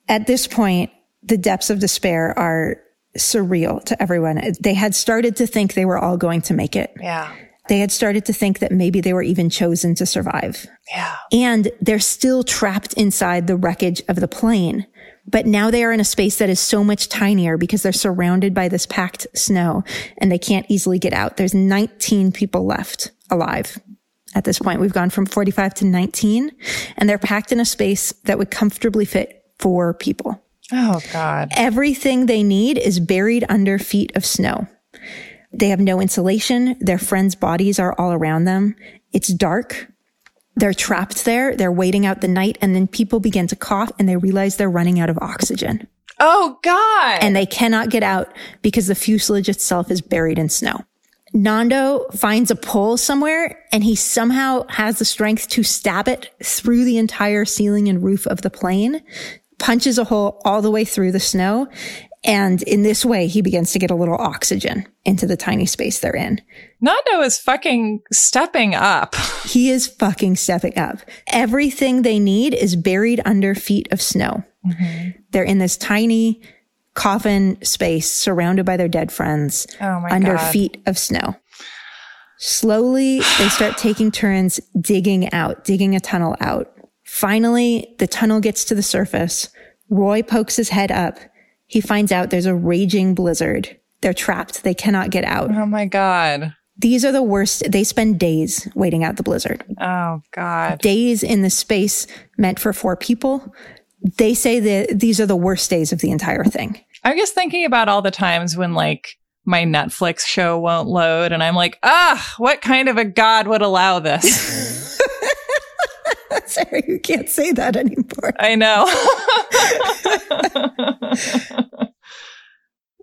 At this point, the depths of despair are surreal to everyone. They had started to think they were all going to make it. Yeah. They had started to think that maybe they were even chosen to survive. Yeah. And they're still trapped inside the wreckage of the plane. But now they are in a space that is so much tinier because they're surrounded by this packed snow and they can't easily get out. There's 19 people left alive. At this point, we've gone from 45 to 19 and they're packed in a space that would comfortably fit four people. Oh, God. Everything they need is buried under feet of snow. They have no insulation. Their friends' bodies are all around them. It's dark. They're trapped there. They're waiting out the night and then people begin to cough and they realize they're running out of oxygen Oh, God. and they cannot get out because the fuselage itself is buried in snow. Nando finds a pole somewhere and he somehow has the strength to stab it through the entire ceiling and roof of the plane, punches a hole all the way through the snow. And in this way, he begins to get a little oxygen into the tiny space they're in. Nando is fucking stepping up. He is fucking stepping up. Everything they need is buried under feet of snow. Mm-hmm. They're in this tiny coffin space surrounded by their dead friends Oh, under God. feet of snow. Slowly, they start taking turns digging out, digging a tunnel out. Finally, the tunnel gets to the surface. Roy pokes his head up. He finds out there's a raging blizzard. They're trapped. They cannot get out. Oh, my God. These are the worst. They spend days waiting out the blizzard Oh, God. days in the space meant for four people. They say that these are the worst days of the entire thing. I'm just thinking about all the times when, like, my Netflix show won't load, and I'm like, ah, what kind of a God would allow this? Sorry, you can't say that anymore. I know.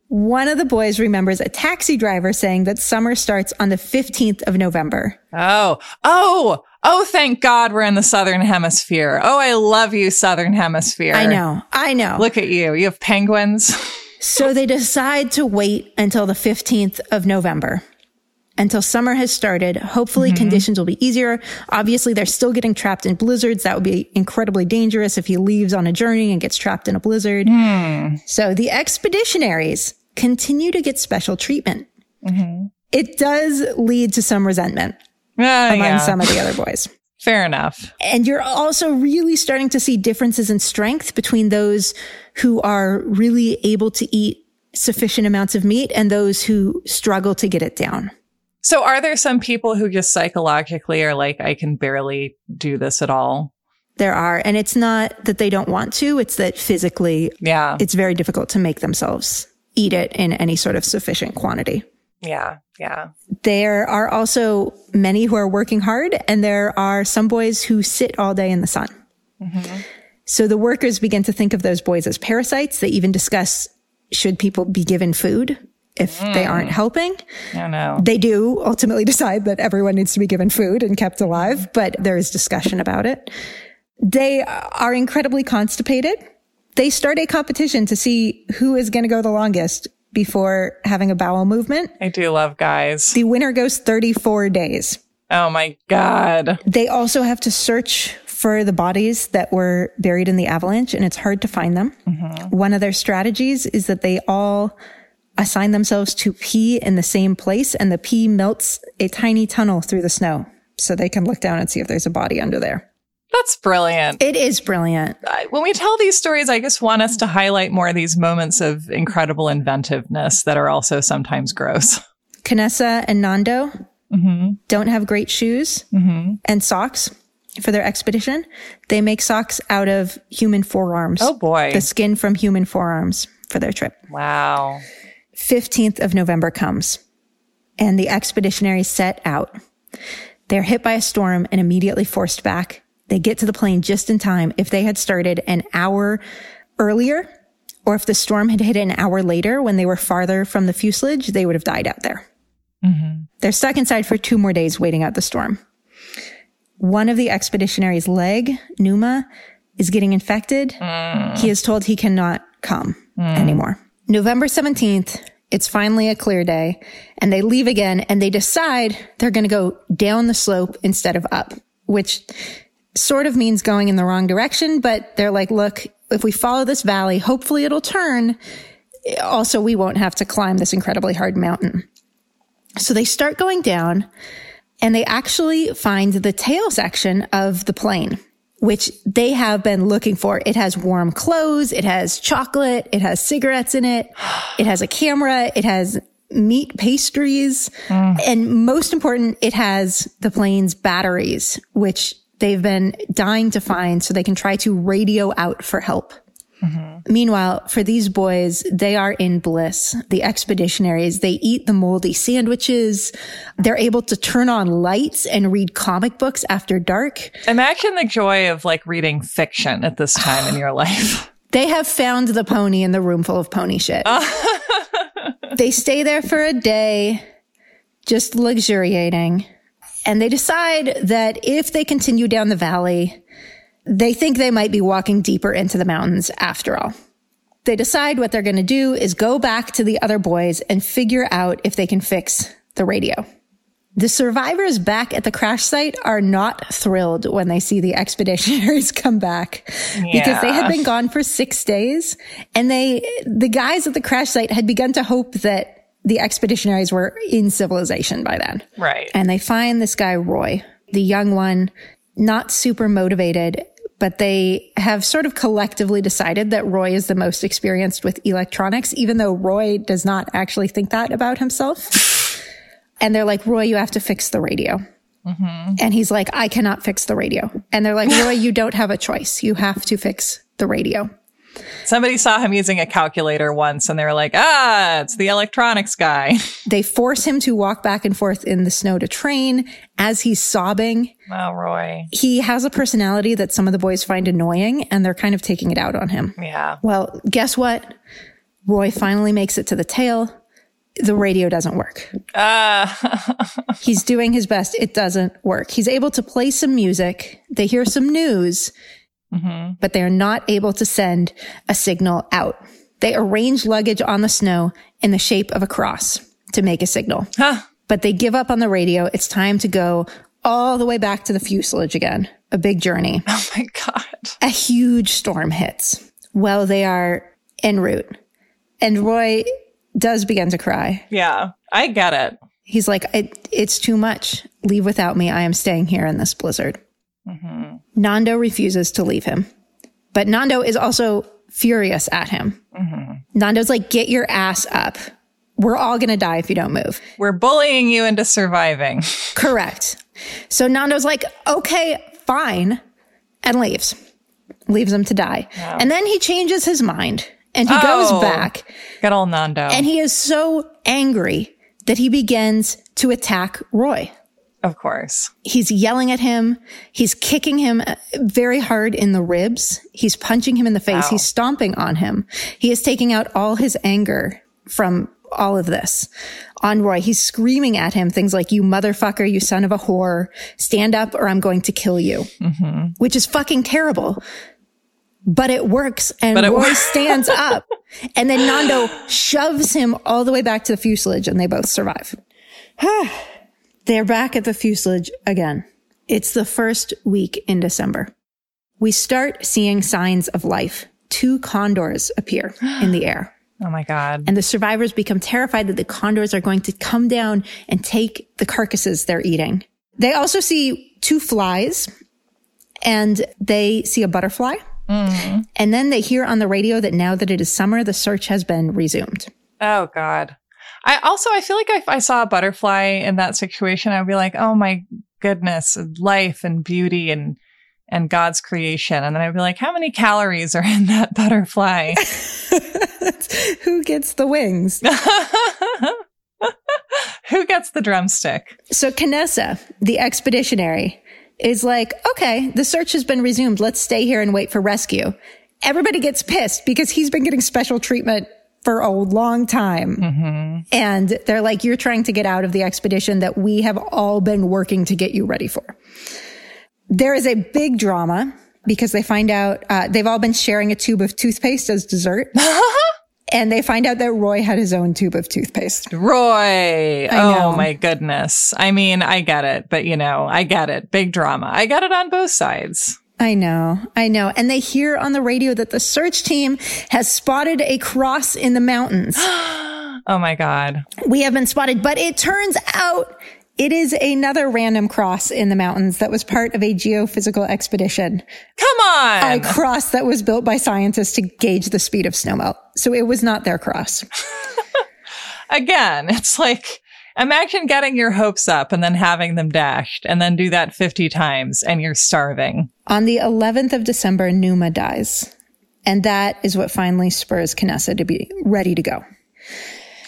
One of the boys remembers a taxi driver saying that summer starts on the 15th of November. oh, oh, oh, thank God we're in the Southern Hemisphere. Oh, I love you, Southern Hemisphere. I know, I know. Look at you. You have penguins. So they decide to wait until the 15th of November. Until summer has started. Hopefully conditions will be easier. Obviously, they're still getting trapped in blizzards. That would be incredibly dangerous if he leaves on a journey and gets trapped in a blizzard. So the expeditionaries continue to get special treatment. It does lead to some resentment Ah, among yeah. some of the other boys. Fair enough. And you're also really starting to see differences in strength between those who are really able to eat sufficient amounts of meat and those who struggle to get it down. So, are there some people who just psychologically are like, I can barely do this at all? There are, and it's not that they don't want to, it's that physically Yeah. it's very difficult to make themselves eat it in any sort of sufficient quantity. yeah. Yeah. There are also many who are working hard, and there are some boys who sit all day in the sun. Mm-hmm. So the workers begin to think of those boys as parasites. They even discuss should people be given food if they aren't hmm. helping. I know. They do ultimately decide that everyone needs to be given food and kept alive, but there is discussion about it. They are incredibly constipated. They start a competition to see who is going to go the longest before having a bowel movement. I do love guys. The winner goes 34 days. Oh my God. They also have to search for the bodies that were buried in the avalanche, and it's hard to find them. Mm-hmm. One of their strategies is that they all assign themselves to pee in the same place, and the pee melts a tiny tunnel through the snow so they can look down and see if there's a body under there. That's brilliant. It is brilliant. When we tell these stories, I just want us to highlight more of these moments of incredible inventiveness that are also sometimes gross. Canessa and Nando mm-hmm. don't have great shoes mm-hmm. and socks for their expedition. They make socks out of human forearms. Oh boy. The skin from human forearms for their trip. Wow. 15th of November comes and the expeditionaries set out. They're hit by a storm and immediately forced back. They get to the plane just in time. If they had started an hour earlier, or if the storm had hit an hour later when they were farther from the fuselage, they would have died out there. Mm-hmm. They're stuck inside for two more days waiting out the storm. One of the expeditionaries' leg, Numa, is getting infected. Mm. He is told he cannot come mm. anymore. November 17th, it's finally a clear day, and they leave again and they decide they're going to go down the slope instead of up, which sort of means going in the wrong direction, but they're like, look, if we follow this valley, hopefully it'll turn. Also, we won't have to climb this incredibly hard mountain. So they start going down and they actually find the tail section of the plane, which they have been looking for. It has warm clothes. It has chocolate. It has cigarettes in it. It has a camera. It has meat pastries. Mm. And most important, it has the plane's batteries, which they've been dying to find so they can try to radio out for help. Mm-hmm. Meanwhile, for these boys, they are in bliss. The expeditionaries, they eat the moldy sandwiches. They're able to turn on lights and read comic books after dark. Imagine the joy of like reading fiction at this time in your life. They have found the pony in the room full of pony shit. they stay there for a day, just luxuriating. And they decide that if they continue down the valley, they think they might be walking deeper into the mountains after all. They decide what they're going to do is go back to the other boys and figure out if they can fix the radio. The survivors back at the crash site are not thrilled when they see the expeditionaries come back yeah. because they had been gone for six days and they, the guys at the crash site had begun to hope that the expeditionaries were in civilization by then. Right. And they find this guy, Roy, the young one, not super motivated but they have sort of collectively decided that Roy is the most experienced with electronics, even though Roy does not actually think that about himself. And they're like, Roy, you have to fix the radio. Mm-hmm. And he's like, I cannot fix the radio. And they're like, Roy, you don't have a choice. You have to fix the radio. Somebody saw him using a calculator once and they were like, ah, it's the electronics guy. They force him to walk back and forth in the snow to train as he's sobbing. Oh, Roy. He has a personality that some of the boys find annoying and they're kind of taking it out on him. Yeah. Well, guess what? Roy finally makes it to the tail. The radio doesn't work. Uh. he's doing his best. It doesn't work. He's able to play some music. They hear some news mm-hmm. but they are not able to send a signal out. They arrange luggage on the snow in the shape of a cross to make a signal. Huh. But they give up on the radio. It's time to go all the way back to the fuselage again. A big journey. Oh my God. A huge storm hits while they are en route. And Roy does begin to cry. Yeah, I get it. He's like, it, it's too much. Leave without me. I am staying here in this blizzard. Mm-hmm. Nando refuses to leave him, but Nando is also furious at him. Mm-hmm. Nando's like, get your ass up. We're all going to die if you don't move. We're bullying you into surviving. Correct. So Nando's like, okay, fine, and leaves. Leaves him to die. And then he changes his mind and he oh, goes back. Good old Nando. And he is so angry that he begins to attack Roy. Of course. He's yelling at him. He's kicking him uh, very hard in the ribs. He's punching him in the face. Wow. He's stomping on him. He is taking out all his anger from all of this on Roy. He's screaming at him things like, you motherfucker, you son of a whore, stand up or I'm going to kill you, mm-hmm. which is fucking terrible. But it works. And it Roy stands up and then Nando shoves him all the way back to the fuselage and they both survive. They're back at the fuselage again. It's the first week in December. We start seeing signs of life. Two condors appear in the air. Oh my God. And the survivors become terrified that the condors are going to come down and take the carcasses they're eating. They also see two flies and they see a butterfly. Mm. And then they hear on the radio that now that it is summer, the search has been resumed. Oh God. I also I feel like if I saw a butterfly in that situation, I'd be like, oh my goodness, life and beauty and and God's creation. And then I'd be like, how many calories are in that butterfly? Who gets the wings? Who gets the drumstick? So Canessa, the expeditionary, is like, okay, the search has been resumed. Let's stay here and wait for rescue. Everybody gets pissed because he's been getting special treatment for a long time. Mm-hmm. And they're like, you're trying to get out of the expedition that we have all been working to get you ready for. There is a big drama because they find out, uh, they've all been sharing a tube of toothpaste as dessert. and they find out that Roy had his own tube of toothpaste. Roy. Oh my goodness. I mean, I get it, but you know, I get it. Big drama. I get it on both sides. I know, I know. And they hear on the radio that the search team has spotted a cross in the mountains. oh my God. We have been spotted, but it turns out it is another random cross in the mountains that was part of a geophysical expedition. Come on. A cross that was built by scientists to gauge the speed of snowmelt. So it was not their cross. Again, it's like, imagine getting your hopes up and then having them dashed and then do that 50 times and you're starving. On the 11th of December, Numa dies. And that is what finally spurs Canessa to be ready to go.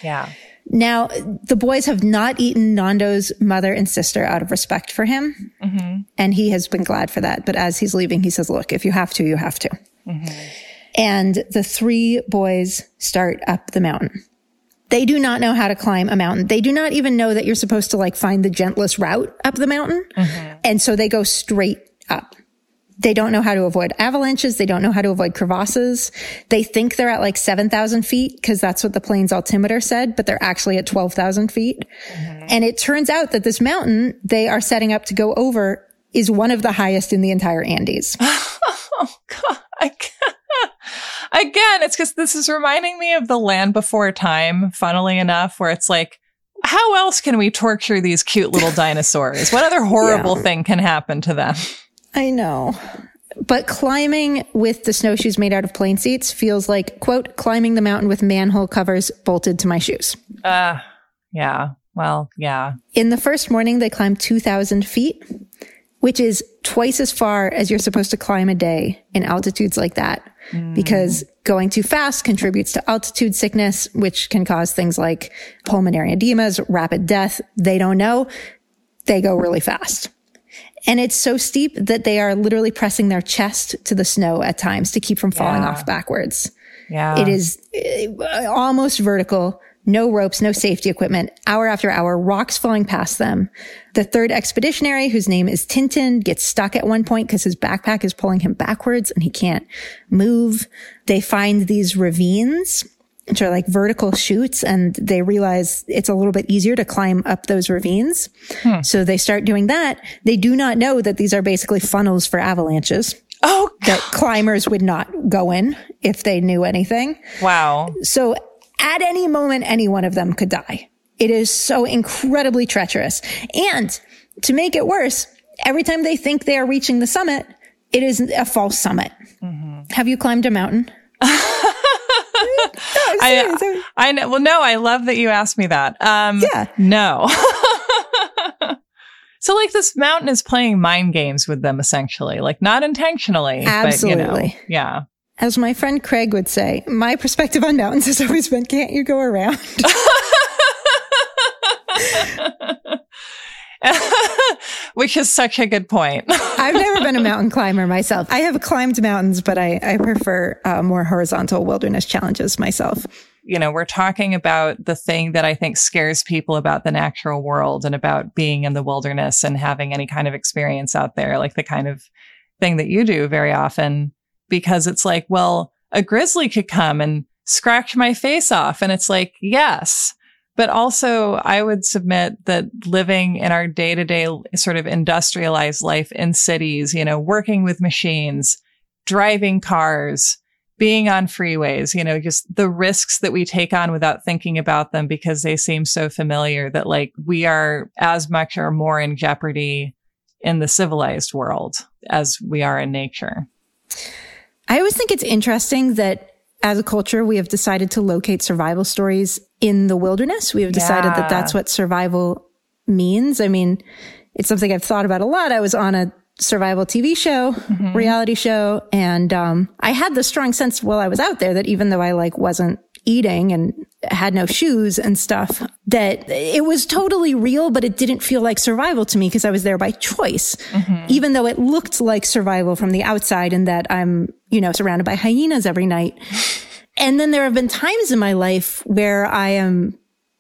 Yeah. Now, the boys have not eaten Nando's mother and sister out of respect for him. Mm-hmm. And he has been glad for that. But as he's leaving, he says, look, if you have to, you have to. Mm-hmm. And the three boys start up the mountain. They do not know how to climb a mountain. They do not even know that you're supposed to like find the gentlest route up the mountain. Mm-hmm. And so they go straight up. They don't know how to avoid avalanches. They don't know how to avoid crevasses. They think they're at like 7,000 feet because that's what the plane's altimeter said, but they're actually at 12,000 feet. Mm-hmm. And it turns out that this mountain they are setting up to go over is one of the highest in the entire Andes. oh, God. Again, it's because this is reminding me of the land before time, funnily enough, where it's like, how else can we torture these cute little dinosaurs? What other horrible yeah. thing can happen to them? I know. But climbing with the snowshoes made out of plane seats feels like, quote, climbing the mountain with manhole covers bolted to my shoes. Uh, yeah. Well, yeah. In the first morning, they climbed 2,000 feet, which is twice as far as you're supposed to climb a day in altitudes like that. Mm. Because going too fast contributes to altitude sickness, which can cause things like pulmonary edemas, rapid death. They don't know. They go really fast. And it's so steep that they are literally pressing their chest to the snow at times to keep from falling yeah. off backwards. Yeah. It is uh, almost vertical. No ropes, no safety equipment, hour after hour, rocks falling past them. The third expeditionary, whose name is Tintin, gets stuck at one point because his backpack is pulling him backwards and he can't move. They find these ravines which are like vertical chutes and they realize it's a little bit easier to climb up those ravines. Hmm. So they start doing that. They do not know that these are basically funnels for avalanches. Oh, that climbers would not go in if they knew anything. Wow. So at any moment, any one of them could die. It is so incredibly treacherous. And to make it worse, every time they think they are reaching the summit, it is a false summit. Mm-hmm. Have you climbed a mountain? I, I know. Well, no, I love that you asked me that. Um, yeah. No. so, like, this mountain is playing mind games with them, essentially, like not intentionally. Absolutely. But, you know, yeah. As my friend Craig would say, my perspective on mountains has always been, can't you go around? which is such a good point. I've never been a mountain climber myself. I have climbed mountains, but I, I prefer uh, more horizontal wilderness challenges myself. You know, we're talking about the thing that I think scares people about the natural world and about being in the wilderness and having any kind of experience out there, like the kind of thing that you do very often, because it's like, well, a grizzly could come and scratch my face off. And it's like, yes, but also, I would submit that living in our day to day sort of industrialized life in cities, you know, working with machines, driving cars, being on freeways, you know, just the risks that we take on without thinking about them because they seem so familiar that like we are as much or more in jeopardy in the civilized world as we are in nature. I always think it's interesting that as a culture, we have decided to locate survival stories in the wilderness. We have decided yeah. that that's what survival means. I mean, it's something I've thought about a lot. I was on a survival TV show, mm-hmm. reality show, and um, I had the strong sense while I was out there that even though I like wasn't eating and had no shoes and stuff that it was totally real, but it didn't feel like survival to me because I was there by choice. Mm-hmm. Even though it looked like survival from the outside and that I'm, you know, surrounded by hyenas every night. And then there have been times in my life where I am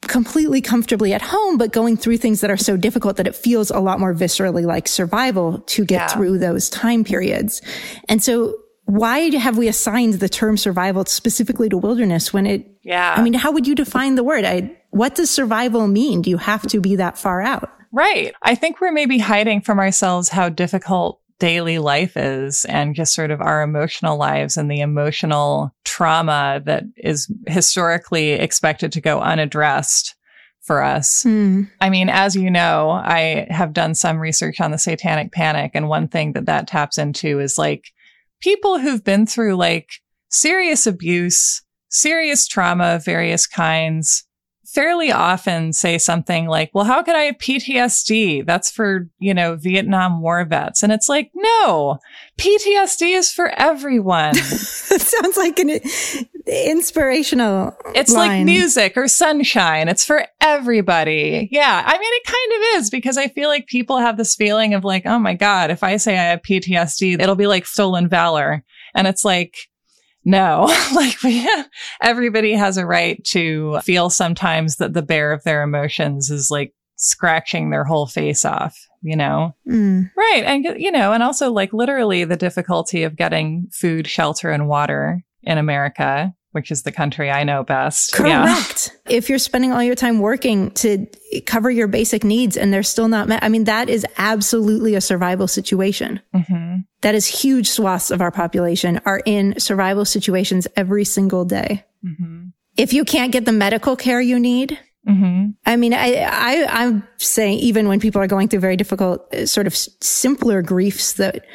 completely comfortably at home, but going through things that are so difficult that it feels a lot more viscerally like survival to get yeah. through those time periods. And so why have we assigned the term survival specifically to wilderness when it, yeah. I mean, how would you define the word? I, what does survival mean? Do you have to be that far out? Right. I think we're maybe hiding from ourselves how difficult daily life is and just sort of our emotional lives and the emotional trauma that is historically expected to go unaddressed for us. Mm. I mean, as you know, I have done some research on the satanic panic. And one thing that that taps into is like people who've been through like serious abuse, serious trauma of various kinds, fairly often say something like, well, how could I have PTSD? That's for, you know, Vietnam War vets. And it's like, no, PTSD is for everyone. That sounds like an inspirational. It's line. like music or sunshine. It's for everybody. Yeah. I mean, it kind of is because I feel like people have this feeling of like, oh my God, if I say I have PTSD, it'll be like stolen valor. And it's like, no, like we, everybody has a right to feel sometimes that the bear of their emotions is like scratching their whole face off, you know? Mm. Right. And, you know, and also like literally the difficulty of getting food, shelter, and water in America, which is the country I know best. Yeah. Correct. If you're spending all your time working to cover your basic needs and they're still not met, I mean, that is absolutely a survival situation. hmm That is huge swaths of our population are in survival situations every single day. hmm If you can't get the medical care you need, hmm I mean, I, I, I'm saying even when people are going through very difficult, uh, sort of simpler griefs that,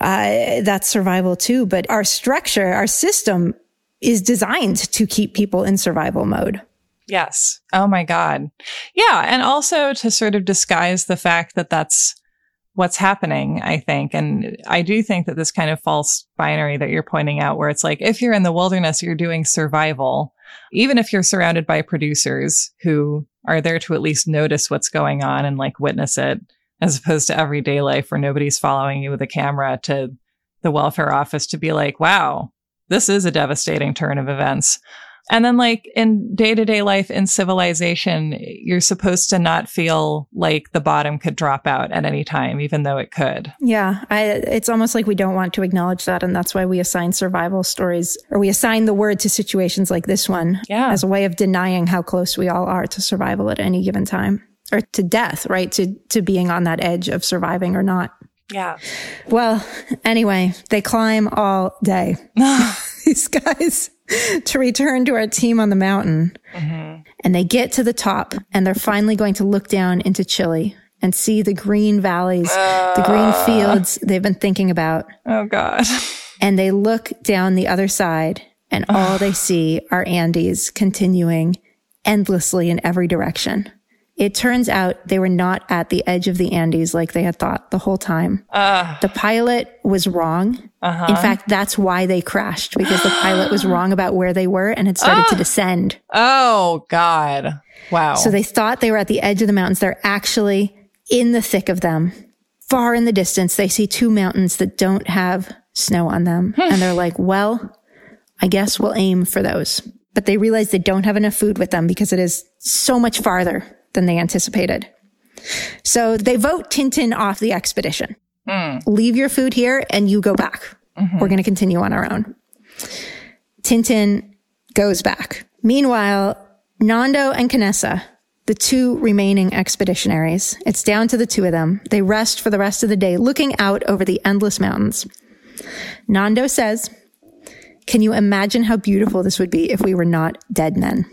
uh, that's survival too. But our structure, our system is designed to keep people in survival mode. Yes. Oh my God. Yeah. And also to sort of disguise the fact that that's what's happening, I think. And I do think that this kind of false binary that you're pointing out, where it's like, if you're in the wilderness, you're doing survival, even if you're surrounded by producers who are there to at least notice what's going on and like witness it, as opposed to everyday life where nobody's following you with a camera to the welfare office to be like, wow, this is a devastating turn of events. And then, like in day to day life in civilization, you're supposed to not feel like the bottom could drop out at any time, even though it could. Yeah, I, it's almost like we don't want to acknowledge that. And that's why we assign survival stories or we assign the word to situations like this one Yeah. as a way of denying how close we all are to survival at any given time or to death, right? To, to being on that edge of surviving or not. Yeah. Well, anyway, they climb all day. These guys to return to our team on the mountain. Mm-hmm. And they get to the top and they're finally going to look down into Chile and see the green valleys, the green fields they've been thinking about. oh, God. And they look down the other side and all they see are Andes continuing endlessly in every direction. It turns out they were not at the edge of the Andes like they had thought the whole time. Ah. the pilot was wrong. Uh-huh. In fact, that's why they crashed because the pilot was wrong about where they were and had started to ah. descend. Oh, God. Wow. So they thought they were at the edge of the mountains. They're actually in the thick of them. Far in the distance, they see two mountains that don't have snow on them. Hmm. and they're like, well, I guess we'll aim for those. But they realize they don't have enough food with them because it is so much farther than they anticipated. So they vote Tintin off the expedition. Hmm. Leave your food here and you go back. Mm-hmm. We're going to continue on our own. Tintin goes back. Meanwhile, Nando and Canessa, the two remaining expeditionaries, it's down to the two of them. They rest for the rest of the day, looking out over the endless mountains. Nando says, Can you imagine how beautiful this would be if we were not dead men?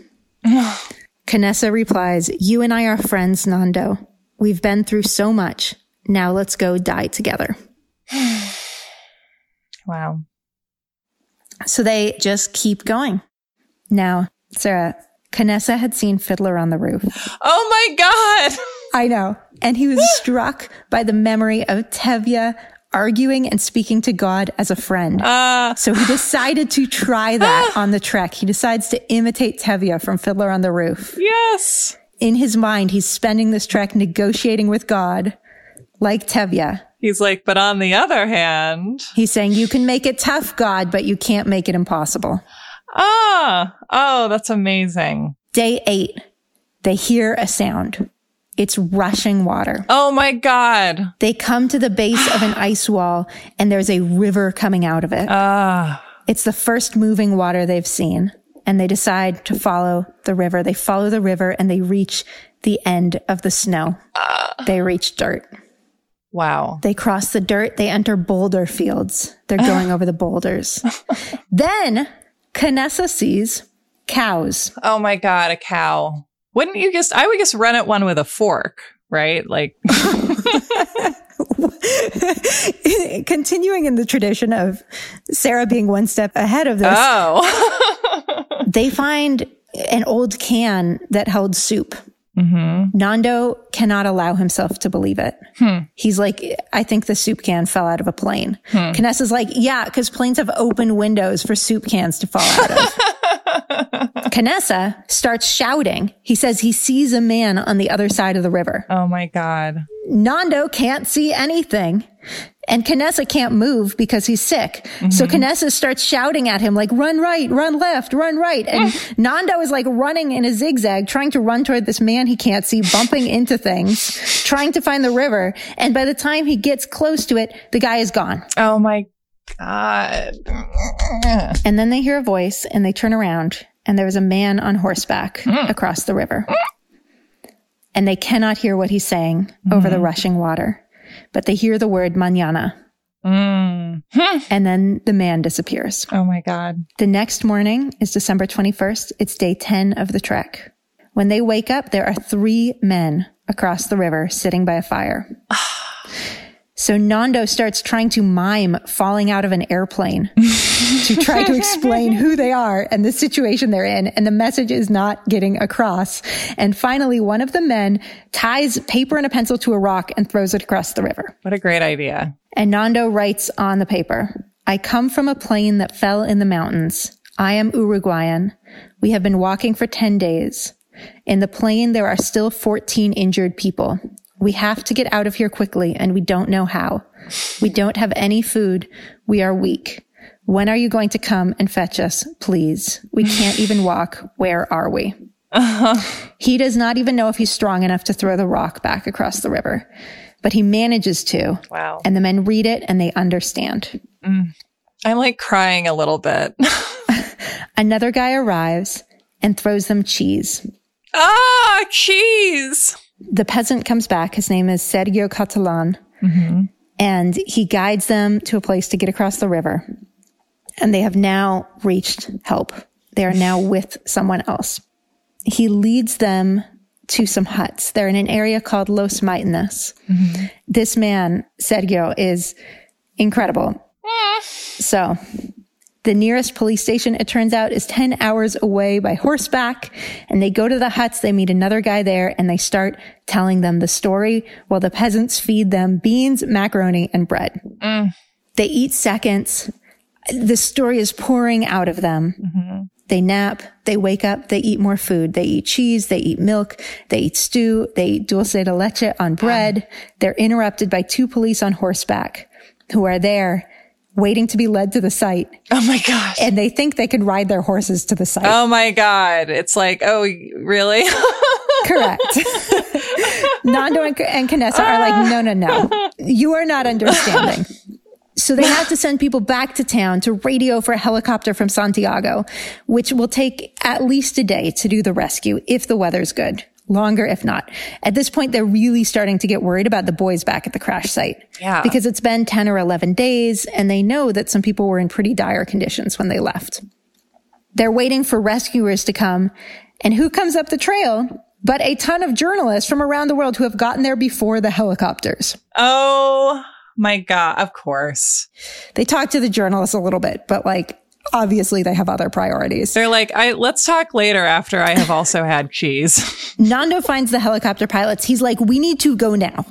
Canessa replies, You and I are friends, Nando. We've been through so much. Now let's go die together. wow. So they just keep going. Now, Sarah, Canessa had seen Fiddler on the Roof. Oh, my God. I know. And he was struck by the memory of Tevye arguing and speaking to God as a friend. Uh, so he decided to try that on the trek. He decides to imitate Tevye from Fiddler on the Roof. yes. In his mind, he's spending this trek negotiating with God like Tevye. He's like, but on the other hand, He's saying, you can make it tough, God, but you can't make it impossible. ah, oh, that's amazing. Day eight, they hear a sound. It's rushing water. Oh my God. They come to the base of an ice wall and there's a river coming out of it. Ah, It's the first moving water they've seen. And they decide to follow the river. They follow the river and they reach the end of the snow. They reach dirt. Wow. They cross the dirt. They enter boulder fields. They're going over the boulders. then Canessa sees cows. Oh my God, a cow. Wouldn't you just, I would just run at one with a fork, right? Like, Continuing in the tradition of Sarah being one step ahead of this, oh. they find an old can that held soup. mm-hmm. Nando cannot allow himself to believe it. He's like, I think the soup can fell out of a plane. Canessa's like, yeah, because planes have open windows for soup cans to fall out of. Canessa starts shouting. He says he sees a man on the other side of the river. Oh my God. Nando can't see anything. And Canessa can't move because he's sick. So mm-hmm. Canessa starts shouting at him like, run right, run left, run right. And Nando is like running in a zigzag, trying to run toward this man he can't see, bumping into things, trying to find the river. And by the time he gets close to it, the guy is gone. Oh my God. And then they hear a voice and they turn around and there is a man on horseback hmm. across the river. Hmm. And they cannot hear what he's saying over the hmm. rushing water, but they hear the word mañana. Mm. And then the man disappears. Oh my God. The next morning is December 21st. It's day 10 of the trek. When they wake up, there are three men across the river sitting by a fire. So Nando starts trying to mime falling out of an airplane to try to explain who they are and the situation they're in. And the message is not getting across. And finally, one of the men ties paper and a pencil to a rock and throws it across the river. What a great idea. And Nando writes on the paper, I come from a plane that fell in the mountains. I am Uruguayan. We have been walking for 10 days. In the plane, there are still 14 injured people. We have to get out of here quickly and we don't know how. We don't have any food. We are weak. When are you going to come and fetch us, please? We can't even walk. Where are we? He does not even know if he's strong enough to throw the rock back across the river, but he manages to. Wow. And the men read it and they understand. I'm like crying a little bit. Another guy arrives and throws them cheese. ah, cheese. The peasant comes back. His name is Sergio Catalan. Mm-hmm. And he guides them to a place to get across the river. And they have now reached help. They are now with someone else. He leads them to some huts. They're in an area called Los Maitenes. Mm-hmm. This man, Sergio, is incredible. Ah. So the nearest police station, it turns out, is 10 hours away by horseback. And they go to the huts, they meet another guy there, and they start telling them the story while the peasants feed them beans, macaroni, and bread. Mm. They eat seconds. The story is pouring out of them. Mm-hmm. They nap, they wake up, they eat more food. They eat cheese, they eat milk, they eat stew, they eat dulce de leche on bread. Ah. They're interrupted by two police on horseback who are there waiting to be led to the site. Oh my gosh. And they think they can ride their horses to the site. Oh my God. It's like, oh, really? Correct. Nando and, and Canessa are like, no, no, no. You are not understanding. So they have to send people back to town to radio for a helicopter from Santiago, which will take at least a day to do the rescue if the weather's good. Longer if not. At this point, they're really starting to get worried about the boys back at the crash site. Yeah. Because it's been 10 or 11 days and they know that some people were in pretty dire conditions when they left. They're waiting for rescuers to come. And who comes up the trail? But a ton of journalists from around the world who have gotten there before the helicopters. oh my God. Of course. They talk to the journalists a little bit, but like, obviously they have other priorities. They're like, I let's talk later after I have also had cheese. Nando finds the helicopter pilots. He's like, we need to go now.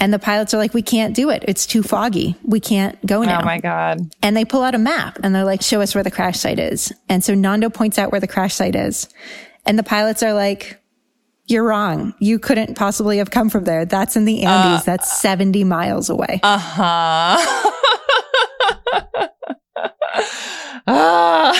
And the pilots are like, we can't do it. It's too foggy. We can't go now. Oh my God. And they pull out a map and they're like, show us where the crash site is. And so Nando points out where the crash site is. And the pilots are like, you're wrong. You couldn't possibly have come from there. That's in the Andes. That's 70 miles away. Uh huh. ah.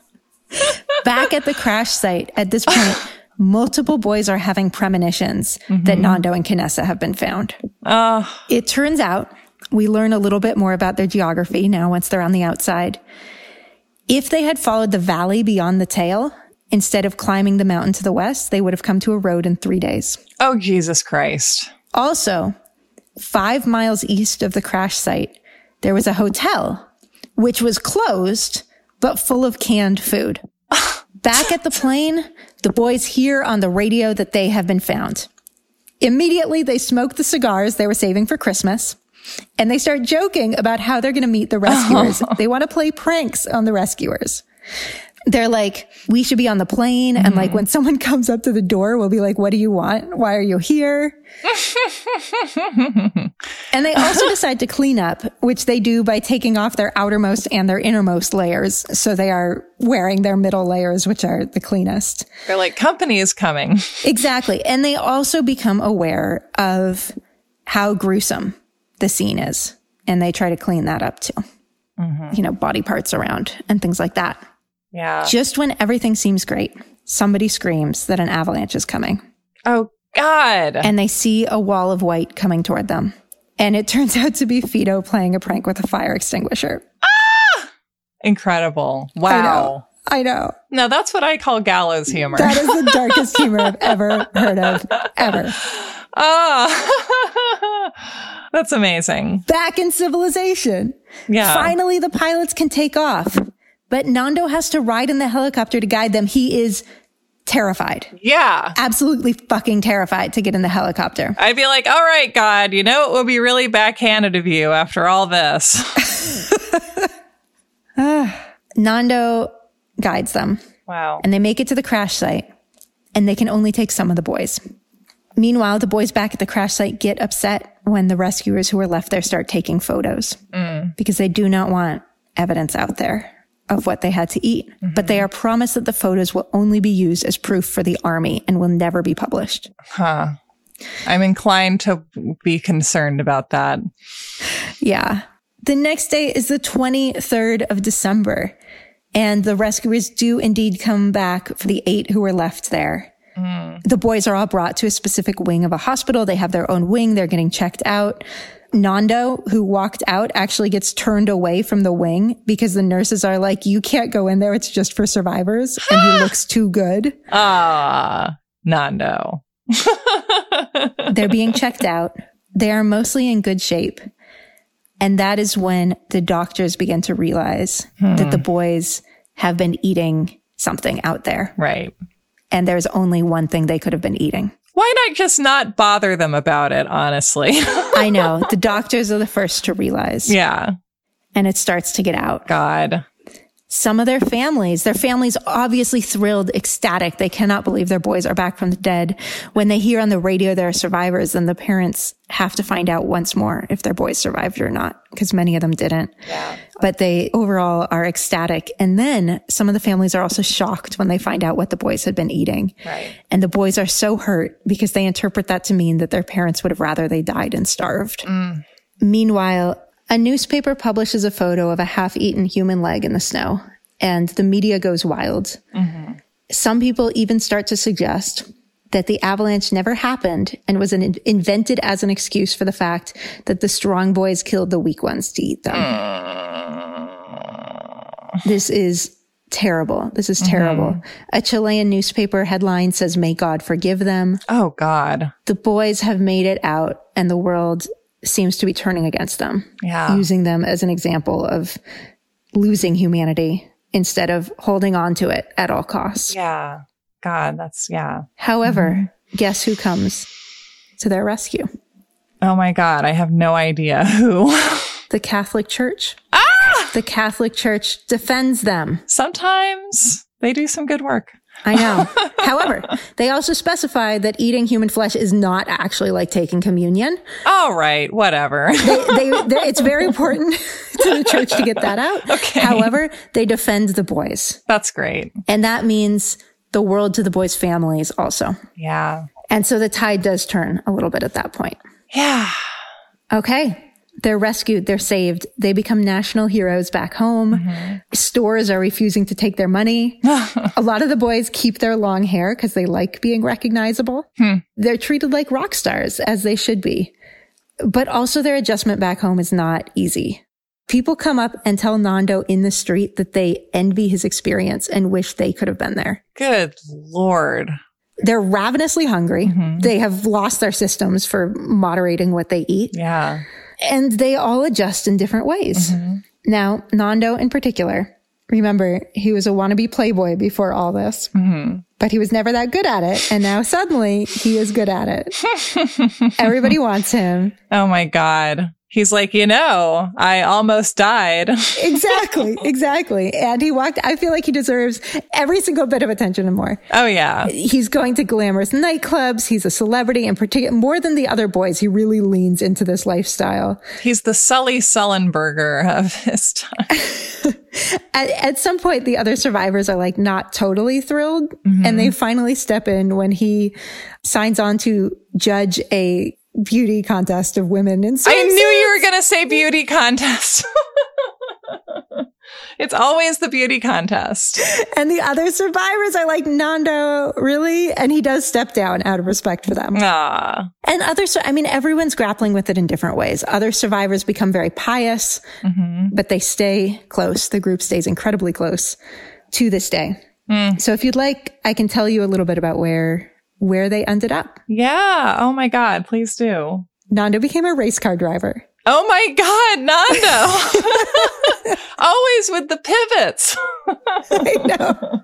Back at the crash site at this point, multiple boys are having premonitions that Nando and Canessa have been found. Oh, It turns out we learn a little bit more about their geography now once they're on the outside. If they had followed the valley beyond the tail, instead of climbing the mountain to the west, they would have come to a road in three days. oh, Jesus Christ. Also, five miles east of the crash site, there was a hotel which was closed, but full of canned food. Back at the plane, the boys hear on the radio that they have been found. Immediately, they smoke the cigars they were saving for Christmas and they start joking about how they're going to meet the rescuers. Oh. They want to play pranks on the rescuers they're like, we should be on the plane. Mm-hmm. And like, when someone comes up to the door, we'll be like, what do you want? Why are you here? and they also decide to clean up, which they do by taking off their outermost and their innermost layers. So they are wearing their middle layers, which are the cleanest. They're like, company is coming. exactly. And they also become aware of how gruesome the scene is. And they try to clean that up too. Mm-hmm. You know, body parts around and things like that. Yeah. Just when everything seems great, somebody screams that an avalanche is coming. Oh, God. And they see a wall of white coming toward them. And it turns out to be Fito playing a prank with a fire extinguisher. Ah! Incredible. Wow. I know. I know. No, that's what I call gallows humor. That is the darkest humor I've ever heard of, ever. Oh, that's amazing. Back in civilization. Yeah. Finally, the pilots can take off. But Nando has to ride in the helicopter to guide them. He is terrified. Yeah. Absolutely fucking terrified to get in the helicopter. I'd be like, all right, God, you know, it would be really backhanded of you after all this. Nando guides them. Wow. And they make it to the crash site and they can only take some of the boys. Meanwhile, the boys back at the crash site get upset when the rescuers who are left there start taking photos mm. because they do not want evidence out there of what they had to eat, mm-hmm. but they are promised that the photos will only be used as proof for the army and will never be published. Huh. I'm inclined to be concerned about that. Yeah. The next day is the 23rd of December, and the rescuers do indeed come back for the eight who were left there. Mm. The boys are all brought to a specific wing of a hospital. They have their own wing. They're getting checked out. Nando, who walked out, actually gets turned away from the wing because the nurses are like, you can't go in there. It's just for survivors. and he looks too good. Ah, Nando. They're being checked out. They are mostly in good shape. And that is when the doctors begin to realize hmm. that the boys have been eating something out there. Right. And there's only one thing they could have been eating. Why not just not bother them about it, honestly? I know. The doctors are the first to realize. Yeah. And it starts to get out. God some of their families. Their families obviously thrilled, ecstatic. They cannot believe their boys are back from the dead. When they hear on the radio there are survivors, then the parents have to find out once more if their boys survived or not, because many of them didn't. Yeah. But they overall are ecstatic. And then some of the families are also shocked when they find out what the boys had been eating. Right. And the boys are so hurt because they interpret that to mean that their parents would have rather they died and starved. Mm. Meanwhile, a newspaper publishes a photo of a half eaten human leg in the snow, and the media goes wild. Mm-hmm. Some people even start to suggest that the avalanche never happened and was an, invented as an excuse for the fact that the strong boys killed the weak ones to eat them. this is terrible. This is terrible. Mm-hmm. A Chilean newspaper headline says, May God forgive them. Oh, God. The boys have made it out, and the world seems to be turning against them. Yeah. Using them as an example of losing humanity instead of holding on to it at all costs. Yeah. God, that's, yeah. However, mm-hmm. guess who comes to their rescue? Oh my God, I have no idea who. the Catholic Church. Ah! The Catholic Church defends them. Sometimes they do some good work. I know. However, they also specify that eating human flesh is not actually like taking communion. All right, whatever. they, they, it's very important to the church to get that out. Okay. However, they defend the boys. That's great. And that means the world to the boys' families also. Yeah. And so the tide does turn a little bit at that point. Yeah. Okay. They're rescued. They're saved. They become national heroes back home. Mm-hmm. Stores are refusing to take their money. a lot of the boys keep their long hair because they like being recognizable. Hmm. They're treated like rock stars as they should be. But also their adjustment back home is not easy. People come up and tell Nando in the street that they envy his experience and wish they could have been there. Good Lord. They're ravenously hungry. They have lost their systems for moderating what they eat Yeah. And they all adjust in different ways. Mm-hmm. Now, Nando in particular, remember, he was a wannabe playboy before all this, mm-hmm. but he was never that good at it. And now suddenly he is good at it. Everybody wants him. Oh my God. He's like, you know, I almost died. Exactly. Exactly. And he walked, I feel like he deserves every single bit of attention and more. oh yeah. He's going to glamorous nightclubs. He's a celebrity in particular, more than the other boys. He really leans into this lifestyle. He's the Sully Sullenberger of his time. at, at some point the other survivors are like not totally thrilled and mm-hmm. they finally step in when he signs on to judge a beauty contest of women in I knew you were going to say beauty contest. it's always the beauty contest. and the other survivors are like nando really? And he does step down out of respect for them. Ah. and other i mean everyone's grappling with it in different ways. Other survivors become very pious but they stay close. The group stays incredibly close to this day. So if you'd like i can tell you a little bit about where where they ended up Yeah. Oh my God. Please do. Nando became a race car driver. Oh my God, Nando. Always with the pivots. I know.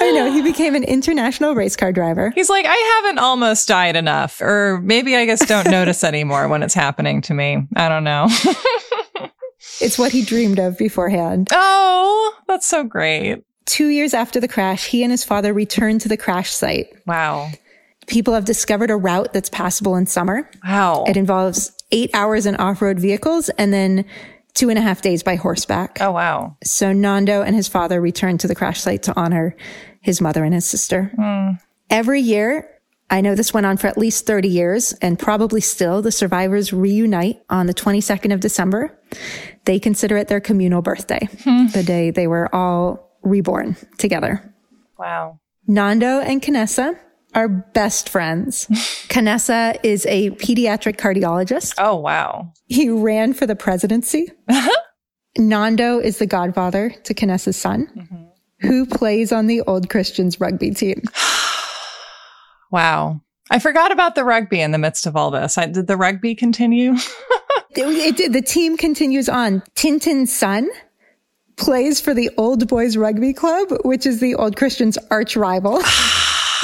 I know. He became an international race car driver. He's like, I haven't almost died enough. Or maybe I just don't notice anymore when it's happening to me. I don't know. It's what he dreamed of beforehand. oh, that's so great. Two years after the crash, he and his father returned to the crash site. Wow. People have discovered a route that's passable in summer. Wow. It involves eight hours in off-road vehicles and then two and a half days by horseback. Oh, wow. So Nando and his father returned to the crash site to honor his mother and his sister. Hmm. Every year, I know this went on for at least 30 years and probably still the survivors reunite on the 22nd of December. They consider it their communal birthday, hmm. the day they were all reborn together. Wow. Nando and Canessa are best friends. Canessa is a pediatric cardiologist. Oh, wow. He ran for the presidency. Nando is the godfather to Canessa's son, mm-hmm. who plays on the Old Christians rugby team. Wow. I forgot about the rugby in the midst of all this. I, did the rugby continue? It- it- the team continues on. Tintin's son plays for the Old Boys Rugby Club, which is the Old Christians' arch rival.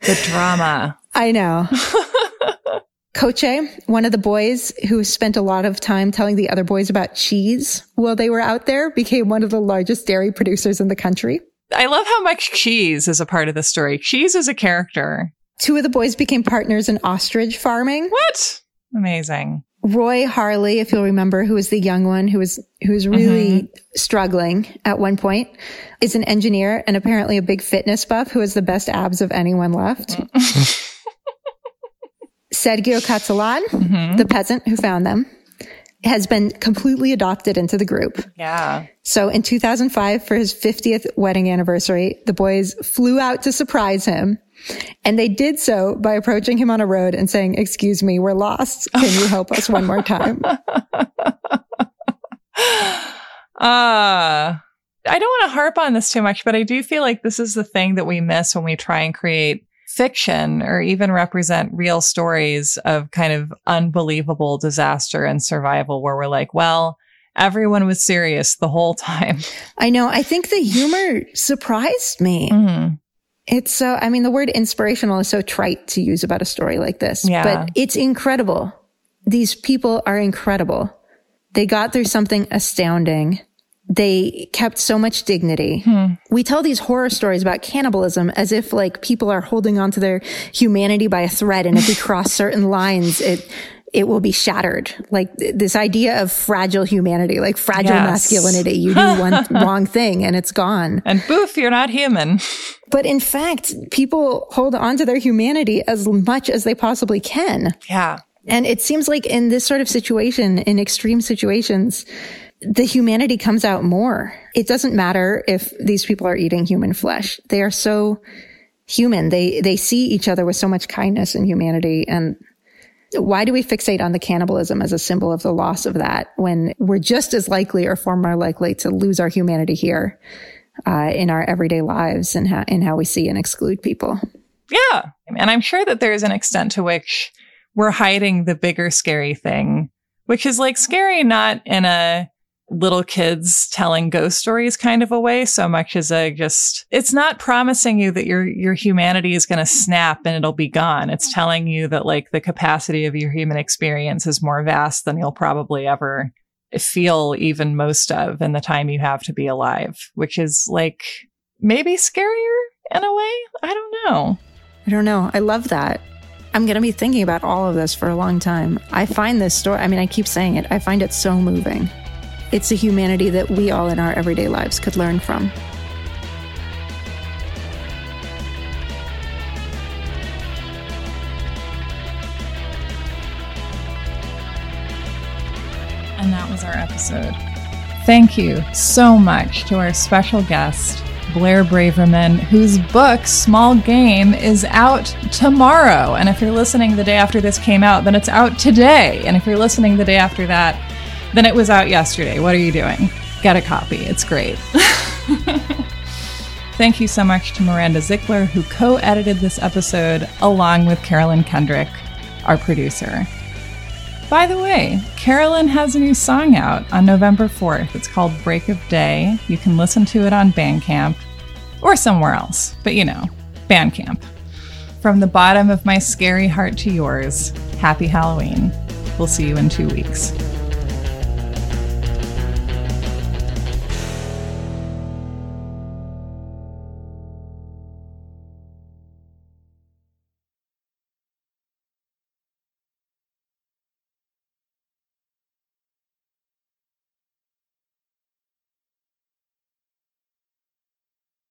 the drama. I know. Coche, one of the boys who spent a lot of time telling the other boys about cheese while they were out there, became one of the largest dairy producers in the country. I love how much cheese is a part of the story. Cheese is a character. Two of the boys became partners in ostrich farming. What? Amazing. Roy Harley, if you'll remember, who was the young one who was who was really mm-hmm. struggling at one point, is an engineer and apparently a big fitness buff who has the best abs of anyone left. Sergio Catalan, mm-hmm. the peasant who found them, has been completely adopted into the group. Yeah. So in 2005, for his 50th wedding anniversary, the boys flew out to surprise him. And they did so by approaching him on a road and saying, excuse me, we're lost. Can you help us one more time? Uh, I don't want to harp on this too much, but I do feel like this is the thing that we miss when we try and create fiction or even represent real stories of kind of unbelievable disaster and survival where we're like, well, everyone was serious the whole time. I know. I think the humor surprised me. Mhm. It's so, I mean, the word inspirational is so trite to use about a story like this, Yeah. but it's incredible. These people are incredible. They got through something astounding. They kept so much dignity. Hmm. We tell these horror stories about cannibalism as if like people are holding on to their humanity by a thread. And if we cross certain lines, it, it will be shattered. Like th- this idea of fragile humanity, like fragile Yes. masculinity. You do one wrong thing and it's gone. And boof, you're not human. But in fact, people hold on to their humanity as much as they possibly can. Yeah. And it seems like in this sort of situation, in extreme situations, the humanity comes out more. It doesn't matter if these people are eating human flesh. They are so human. They, they see each other with so much kindness and humanity. And why do we fixate on the cannibalism as a symbol of the loss of that when we're just as likely or far more likely to lose our humanity here? uh, in our everyday lives and how, in how we see and exclude people. Yeah. And I'm sure that there's an extent to which we're hiding the bigger scary thing, which is like scary not in a little kids telling ghost stories kind of a way so much as a just it's not promising you that your your humanity is going to snap and it'll be gone. It's telling you that like the capacity of your human experience is more vast than you'll probably ever feel even most of in the time you have to be alive which is like maybe scarier in a way? I don't know. I don't know. I love that. I'm going to be thinking about all of this for a long time. I find this story, I mean, I keep saying it, I find it so moving. It's a humanity that we all in our everyday lives could learn from. And that was our episode. Thank you so much to our special guest, Blair Braverman, whose book, Small Game, is out tomorrow. And if you're listening the day after this came out, then it's out today. And if you're listening the day after that, then it was out yesterday. What are you doing? Get a copy. It's great. Thank you so much to Miranda Zickler, who co edited this episode along with Carolyn Kendrick, our producer. By the way, Carolyn has a new song out on November 4th. It's called Break of Day. You can listen to it on Bandcamp or somewhere else, but you know, Bandcamp. From the bottom of my scary heart to yours, happy Halloween. We'll see you in two weeks.